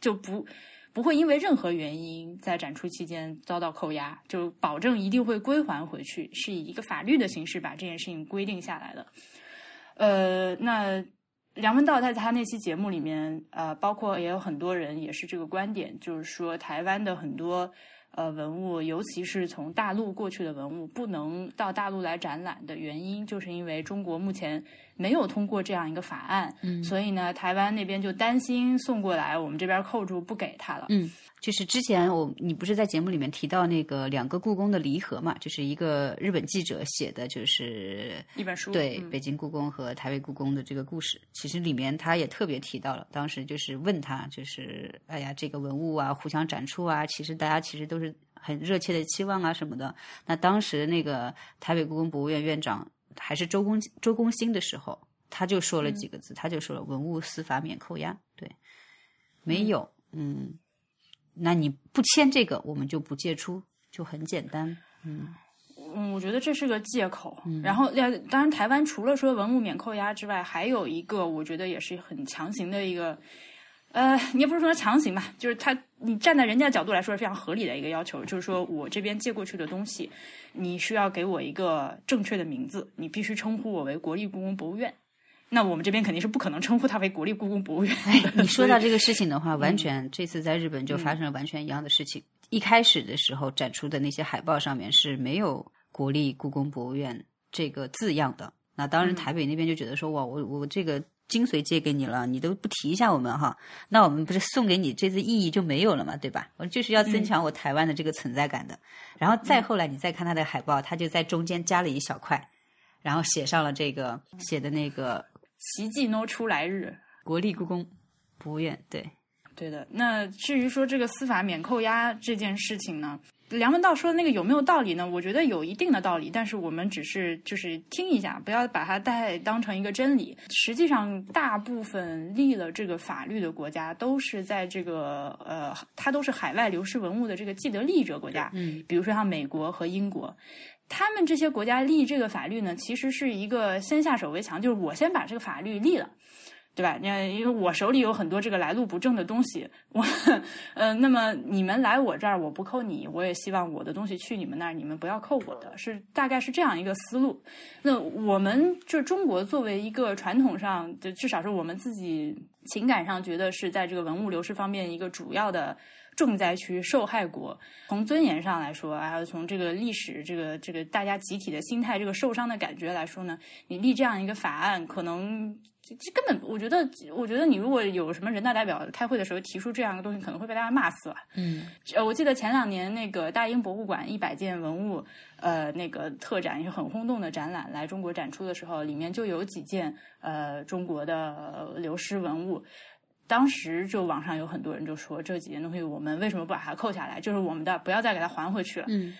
就不不会因为任何原因在展出期间遭到扣押，就保证一定会归还回去，是以一个法律的形式把这件事情规定下来的。呃，那梁文道在他那期节目里面，呃，包括也有很多人也是这个观点，就是说台湾的很多呃文物，尤其是从大陆过去的文物，不能到大陆来展览的原因，就是因为中国目前没有通过这样一个法案，嗯所以呢，台湾那边就担心送过来，我们这边扣住不给他了。嗯，就是之前我你不是在节目里面提到那个两个故宫的离合嘛？就是一个日本记者写的，就是一本书对、嗯北京故宫和台北故宫的这个故事。其实里面他也特别提到了，当时就是问他，就是哎呀，这个文物啊，互相展出啊，其实大家其实都是很热切的期望啊什么的。那当时那个台北故宫博物院院长还是周公周公兴的时候，他就说了几个字，他就说了“文物司法免扣押”，对，没有，嗯那你不签这个，我们就不借出，就很简单。嗯嗯，我觉得这是个借口。然后，呃，当然，台湾除了说文物免扣押之外，还有一个我觉得也是很强行的一个，呃，你也不是说强行吧，就是他你站在人家角度来说是非常合理的一个要求，就是说我这边借过去的东西，你需要给我一个正确的名字，你必须称呼我为国立故宫博物院。那我们这边肯定是不可能称呼它为国立故宫博物院的。你说到这个事情的话，完全这次在日本就发生了完全一样的事情。一开始的时候展出的那些海报上面是没有“国立故宫博物院”这个字样的。那当然，嗯台北那边就觉得说，哇，我我这个精髓借给你了，你都不提一下我们哈，那我们不是送给你这次意义就没有了嘛，对吧？我就是要增强我台湾的这个存在感的。然后再后来，你再看他的海报，他就在中间加了一小块，然后写上了这个写的那个奇迹 no 出来日。国立故宫博物院，对。对的，那至于说这个司法免扣押这件事情呢，梁文道说的那个有没有道理呢？我觉得有一定的道理，但是我们只是就是听一下，不要把它太当成一个真理。实际上，大部分立了这个法律的国家都是在这个呃，它都是海外流失文物的这个既得利益者国家，嗯，比如说像美国和英国。他们这些国家立这个法律呢，其实是一个先下手为强，就是我先把这个法律立了，对吧？那因为我手里有很多这个来路不正的东西，我呃，那么你们来我这儿，我不扣你，我也希望我的东西去你们那儿，你们不要扣我的，是大概是这样一个思路。那我们就中国作为一个传统上就，至少是我们自己情感上觉得是在这个文物流失方面一个主要的。重灾区、受害国，从尊严上来说，还有从这个历史、这个这个大家集体的心态、这个受伤的感觉来说呢，你立这样一个法案，可能这这根本，我觉得，我觉得你如果有什么人大代表开会的时候提出这样一个东西，可能会被大家骂死了。嗯呃，我记得前两年那个大英博物馆一百件文物，呃，那个特展也是很轰动的展览来中国展出的时候，里面就有几件呃中国的呃流失文物。当时就网上有很多人就说这几件东西我们为什么不把它扣下来？就是我们的，不要再给它还回去了。嗯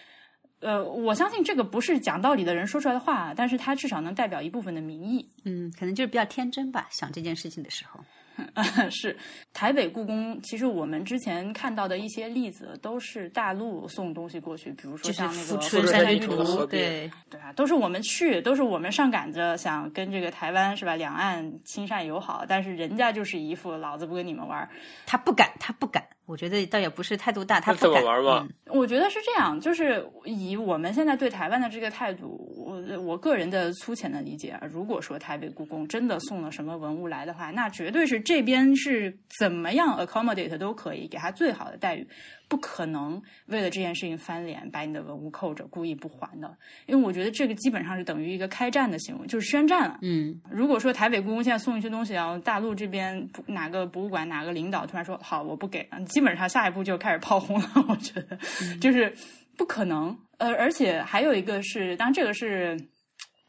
呃，我相信这个不是讲道理的人说出来的话，但是它至少能代表一部分的民意。嗯，可能就是比较天真吧，想这件事情的时候。[laughs] 是台北故宫，其实我们之前看到的一些例子都是大陆送东西过去，比如说就像那个富春春山居图对，对啊，都是我们去，都是我们上赶着想跟这个台湾是吧，两岸亲善友好，但是人家就是一副老子不跟你们玩儿。他不敢，他不敢。我觉得倒也不是态度大，他那怎么不敢。玩嘛嗯我觉得是这样，就是以我们现在对台湾的这个态度，我我个人的粗浅的理解啊，如果说台北故宫真的送了什么文物来的话，那绝对是这边是怎么样 accommodate 都可以给他最好的待遇，不可能为了这件事情翻脸，把你的文物扣着，故意不还的。因为我觉得这个基本上是等于一个开战的行为，就是宣战了。嗯，如果说台北故宫现在送一些东西，然后大陆这边哪个博物馆哪个领导突然说好我不给了，基本上下一步就开始炮轰了。我觉得就是不可能。呃，而且还有一个是，当然这个是，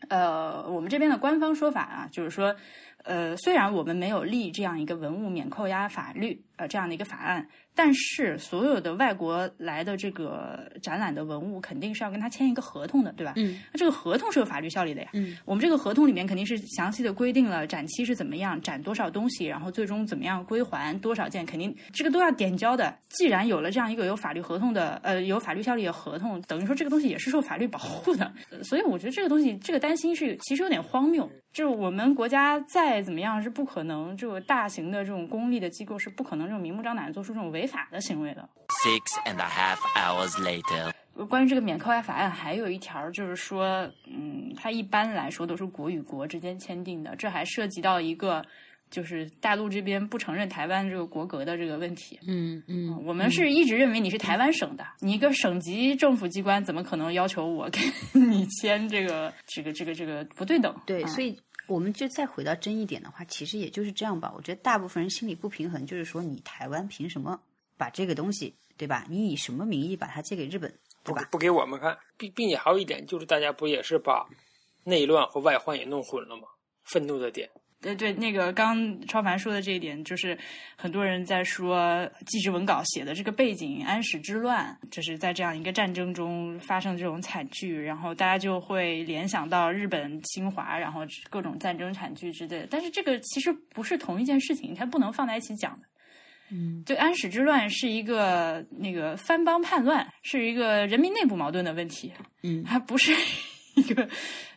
呃，我们这边的官方说法啊，就是说，呃，虽然我们没有立这样一个文物免扣押法律，呃，这样的一个法案。但是所有的外国来的这个展览的文物，肯定是要跟他签一个合同的，对吧？嗯，那这个合同是有法律效力的呀。嗯，我们这个合同里面肯定是详细的规定了展期是怎么样，展多少东西，然后最终怎么样归还多少件，肯定这个都要点交的。既然有了这样一个有法律合同的，呃，有法律效力的合同，等于说这个东西也是受法律保护的。所以我觉得这个东西，这个担心是其实有点荒谬。就是我们国家再怎么样是不可能，这个大型的这种公立的机构是不可能这种明目张胆的做出这种违法的行为的。Six and a half hours later，关于这个免扣押法案，还有一条就是说，嗯，它一般来说都是国与国之间签订的，这还涉及到一个就是大陆这边不承认台湾这个国格的这个问题。嗯嗯，我们是一直认为你是台湾省的，你一个省级政府机关怎么可能要求我 [laughs] 跟你签这个这个这个这个不对等？对，啊所以我们就再回到争议点的话，其实也就是这样吧。我觉得大部分人心里不平衡，就是说你台湾凭什么把这个东西，对吧？你以什么名义把它借给日本，不吧？不给我们看，并并且还有一点就是，大家不也是把内乱和外患也弄混了吗？愤怒的点，对对，那个刚超凡说的这一点，就是很多人在说纪实文稿写的这个背景，安史之乱，就是在这样一个战争中发生这种惨剧，然后大家就会联想到日本侵华，然后各种战争惨剧之类的。但是这个其实不是同一件事情，它不能放在一起讲的。嗯，就安史之乱是一个那个藩邦叛乱，是一个人民内部矛盾的问题，嗯它不是一个，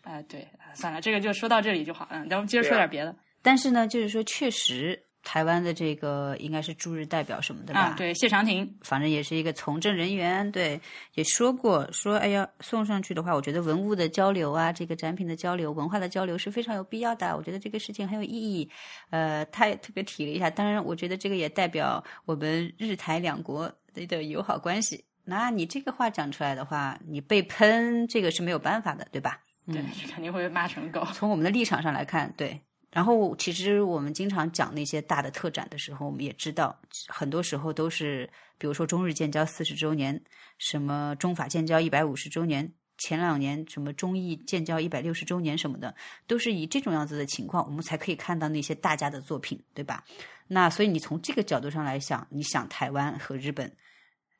啊、对，啊算了，这个就说到这里就好，嗯，咱们接着说点别的。但是呢，就是说确实台湾的这个应该是驻日代表什么的吧？啊，对，谢长廷，反正也是一个从政人员，对，也说过说，哎呀，送上去的话，我觉得文物的交流啊，这个展品的交流、文化的交流是非常有必要的。我觉得这个事情很有意义。呃，他也特别提了一下，当然，我觉得这个也代表我们日台两国的的友好关系。那你这个话讲出来的话，你被喷，这个是没有办法的，对吧？对，肯定会被骂成狗。[laughs] 从我们的立场上来看，对。然后，其实我们经常讲那些大的特展的时候，我们也知道，很多时候都是，比如说中日建交四十周年，什么中法建交一百五十周年，前两年什么中意建交一百六十周年什么的，都是以这种样子的情况，我们才可以看到那些大家的作品，对吧？那所以你从这个角度上来想，你想台湾和日本，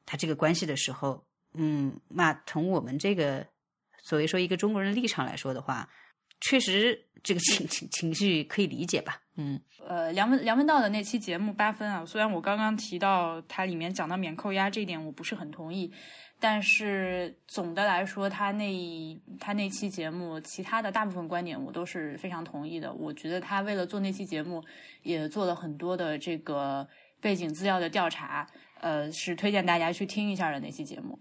它这个关系的时候，嗯，那从我们这个所谓说一个中国人的立场来说的话，确实这个情 [laughs] 情情绪可以理解吧？嗯呃，梁文梁文道的那期节目八分啊，虽然我刚刚提到它里面讲到免扣押这一点，我不是很同意，但是总的来说，他那他那期节目其他的大部分观点我都是非常同意的。我觉得他为了做那期节目，也做了很多的这个背景资料的调查，呃，是推荐大家去听一下的那期节目。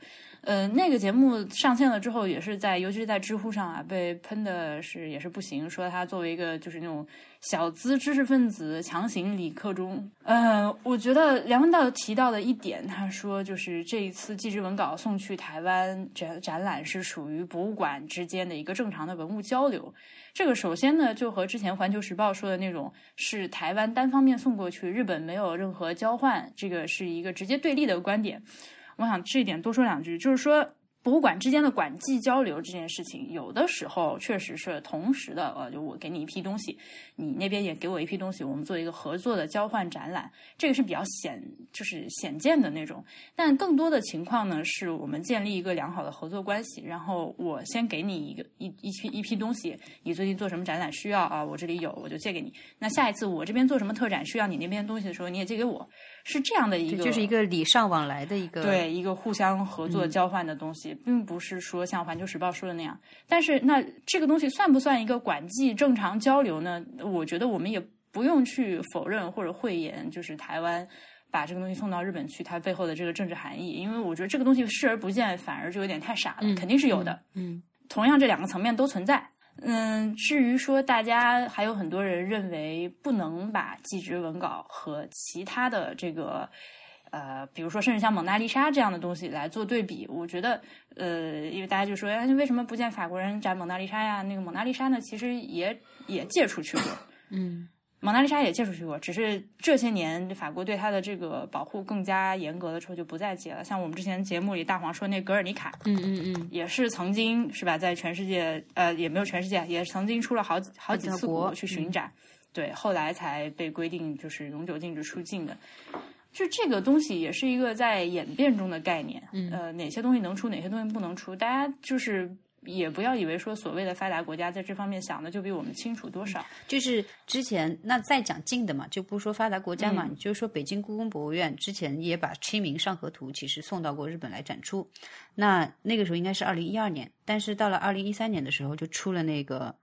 呃，那个节目上线了之后，也是在，尤其是在知乎上啊，被喷的是也是不行，说他作为一个就是那种小资知识分子强行理克中。呃，我觉得梁文道提到的一点，他说就是这一次纪实文稿送去台湾展展览是属于博物馆之间的一个正常的文物交流。这个首先呢，就和之前《环球时报》说的那种是台湾单方面送过去，日本没有任何交换，这个是一个直接对立的观点。我想这一点多说两句，就是说博物馆之间的馆际交流这件事情，有的时候确实是同时的，呃，就我给你一批东西，你那边也给我一批东西，我们做一个合作的交换展览，这个是比较显就是显见的那种。但更多的情况呢，是我们建立一个良好的合作关系，然后我先给你一个一一批一批东西，你最近做什么展览需要啊？我这里有，我就借给你。那下一次我这边做什么特展需要你那边东西的时候，你也借给我，是这样的一个，就是一个礼尚往来的一个对一个互相合作交换的东西，并不是说像《环球时报》说的那样。但是，那这个东西算不算一个馆际正常交流呢？我觉得我们也不用去否认或者讳言，就是台湾把这个东西送到日本去，它背后的这个政治含义。因为我觉得这个东西视而不见，反而就有点太傻了，肯定是有的。嗯同样这两个层面都存在。嗯，至于说大家还有很多人认为不能把纪实文稿和其他的这个。呃，比如说，甚至像蒙娜丽莎这样的东西来做对比，我觉得，呃，因为大家就说，哎，为什么不见法国人展蒙娜丽莎呀？那个蒙娜丽莎呢，其实也也借出去过，嗯，蒙娜丽莎也借出去过，只是这些年法国对它的这个保护更加严格的时候，就不再借了。像我们之前节目里大黄说那格尔尼卡，嗯嗯嗯，也是曾经是吧，在全世界，呃，也没有全世界，也曾经出了好几好几次国去巡展，对，后来才被规定就是永久禁止出境的。就这个东西也是一个在演变中的概念，呃，哪些东西能出，哪些东西不能出，大家就是也不要以为说所谓的发达国家在这方面想的就比我们清楚多少。就是之前那再讲近的嘛，就不说发达国家嘛，你就说北京故宫博物院之前也把《清明上河图》其实送到过日本来展出，那那个时候应该是二零一二年，但是到了二零一三年的时候就出了那个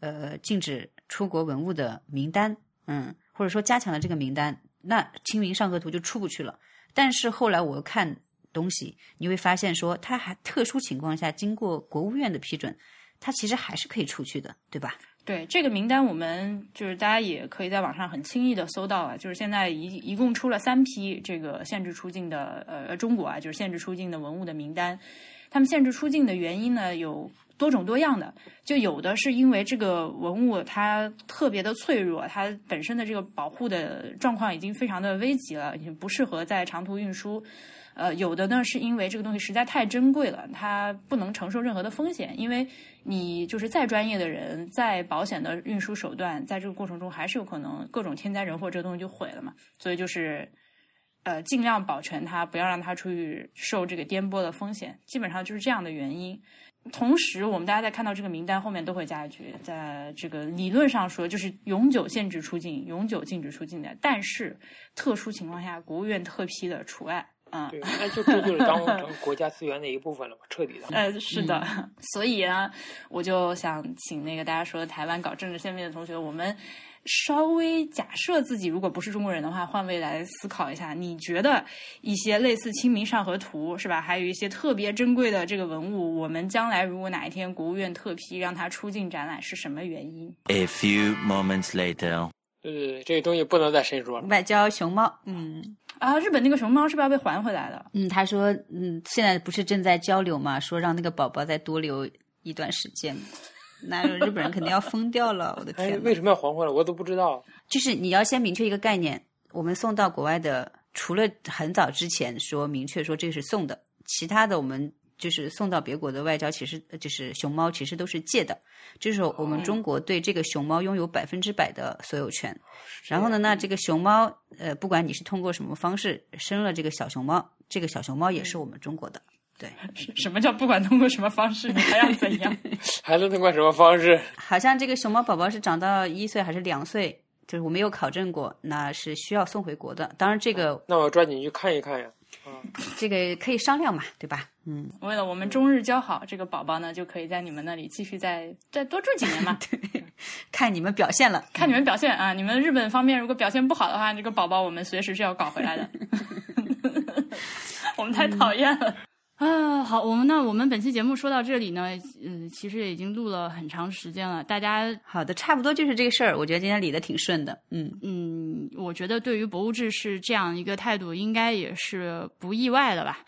呃禁止出国文物的名单，嗯，或者说加强了这个名单。那《清明上河图》就出不去了，但是后来我看东西，你会发现说，它还特殊情况下经过国务院的批准，它其实还是可以出去的，对吧？对这个名单，我们就是大家也可以在网上很轻易的搜到啊，就是现在一一共出了三批这个限制出境的呃中国啊，就是限制出境的文物的名单，他们限制出境的原因呢有。多种多样的，就有的是因为这个文物它特别的脆弱，它本身的这个保护的状况已经非常的危急了，已经不适合在长途运输。呃，有的呢是因为这个东西实在太珍贵了，它不能承受任何的风险，因为你就是再专业的人，再保险的运输手段，在这个过程中还是有可能各种天灾人祸，这个东西就毁了嘛。所以就是呃，尽量保全它，不要让它出去受这个颠簸的风险，基本上就是这样的原因。同时，我们大家在看到这个名单后面都会加一句，在这个理论上说，就是永久限制出境、永久禁止出境的，但是特殊情况下，国务院特批的除外。嗯，对，那就这就是当成国家资源的一部分了嘛，彻底的。呃，是的，[laughs] 所以呢，我就想请那个大家说台湾搞政治献媚的同学，我们。稍微假设自己如果不是中国人的话，换位来思考一下，你觉得一些类似《清明上河图》是吧？还有一些特别珍贵的这个文物，我们将来如果哪一天国务院特批让它出境展览，是什么原因？A few moments later，对对对，这个东西不能再深说了。外交熊猫，嗯啊，日本那个熊猫是不是要被还回来了？嗯，他说，嗯，现在不是正在交流嘛，说让那个宝宝再多留一段时间。那日本人肯定要疯掉了！我的天，为什么要还回来？我都不知道。就是你要先明确一个概念，我们送到国外的，除了很早之前说明确说这个是送的，其他的我们就是送到别国的外交，其实就是熊猫，其实都是借的。就是我们中国对这个熊猫拥有百分之百的所有权。然后呢，那这个熊猫，呃，不管你是通过什么方式生了这个小熊猫，这个小熊猫也是我们中国的。对，[laughs] 什么叫不管通过什么方式，你还要怎样？[laughs] 还能通过什么方式？[laughs] 好像这个熊猫宝宝是长到一岁还是两岁，就是我没有考证过，那是需要送回国的。当然这个，那我抓紧去看一看呀。啊，这个可以商量嘛，对吧？嗯，为了我们中日交好，这个宝宝呢就可以在你们那里继续再再多住几年嘛。[laughs] 对，看你们表现了，看你们表现啊！你们日本方面如果表现不好的话，这个宝宝我们随时是要搞回来的。[laughs] 我们太讨厌了。啊，好，我们那我们本期节目说到这里呢，嗯，其实已经录了很长时间了。大家好的，差不多就是这个事儿。我觉得今天理的挺顺的，嗯嗯，我觉得对于博物志是这样一个态度，应该也是不意外的吧。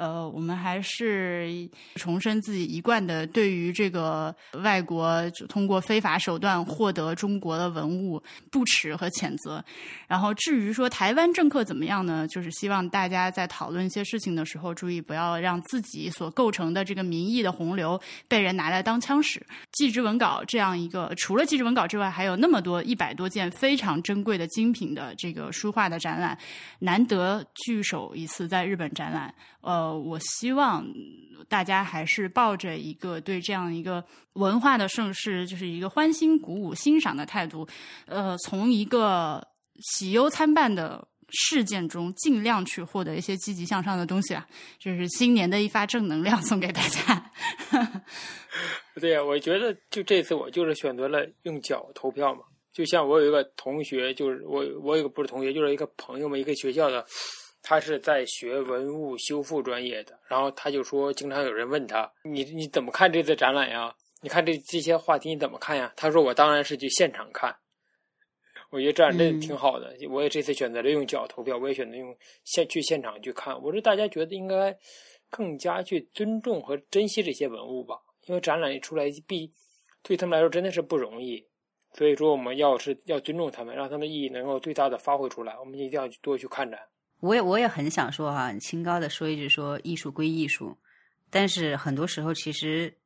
呃，我们还是重申自己一贯的对于这个外国通过非法手段获得中国的文物不耻和谴责。然后至于说台湾政客怎么样呢？就是希望大家在讨论一些事情的时候，注意不要让自己所构成的这个民意的洪流被人拿来当枪使。祭侄文稿这样一个，除了祭侄文稿之外，还有那么多一百多件非常珍贵的精品的这个书画的展览，难得聚首一次在日本展览。呃，我希望大家还是抱着一个对这样一个文化的盛世，就是一个欢欣鼓舞、欣赏的态度。呃，从一个喜忧参半的事件中，尽量去获得一些积极向上的东西啊！就是新年的一发正能量送给大家。[laughs] 对呀，我觉得就这次我就是选择了用脚投票嘛。就像我有一个同学，就是我我有个不是同学，就是一个朋友嘛，一个学校的。他是在学文物修复专业的，然后他就说，经常有人问他，你你怎么看这次展览呀？你看这这些话题你怎么看呀？他说我当然是去现场看。我觉得这样真的挺好的。我也这次选择了用脚投票，我也选择用现去现场去看。我说大家觉得应该更加去尊重和珍惜这些文物吧，因为展览一出来必对他们来说真的是不容易。所以说我们要是要尊重他们，让他们意义能够最大的发挥出来，我们一定要多去看展。我也我也很想说哈，清高的说一句说艺术归艺术，但是很多时候其实，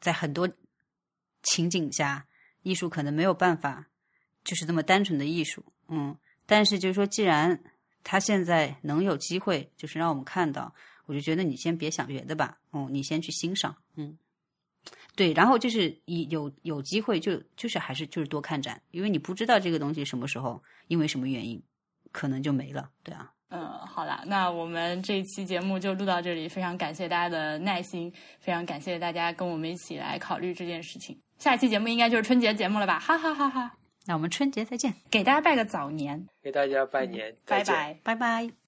在很多情景下，艺术可能没有办法就是这么单纯的艺术，嗯。但是就是说，既然他现在能有机会，就是让我们看到，我就觉得你先别想别的吧，嗯，你先去欣赏，嗯。对，然后就是有有机会就就是还是就是多看展，因为你不知道这个东西什么时候因为什么原因可能就没了，对啊。嗯，好啦，那我们这一期节目就录到这里，非常感谢大家的耐心，非常感谢大家跟我们一起来考虑这件事情。下一期节目应该就是春节节目了吧？哈哈哈哈！那我们春节再见，给大家拜个早年，给大家拜年，拜拜，拜拜。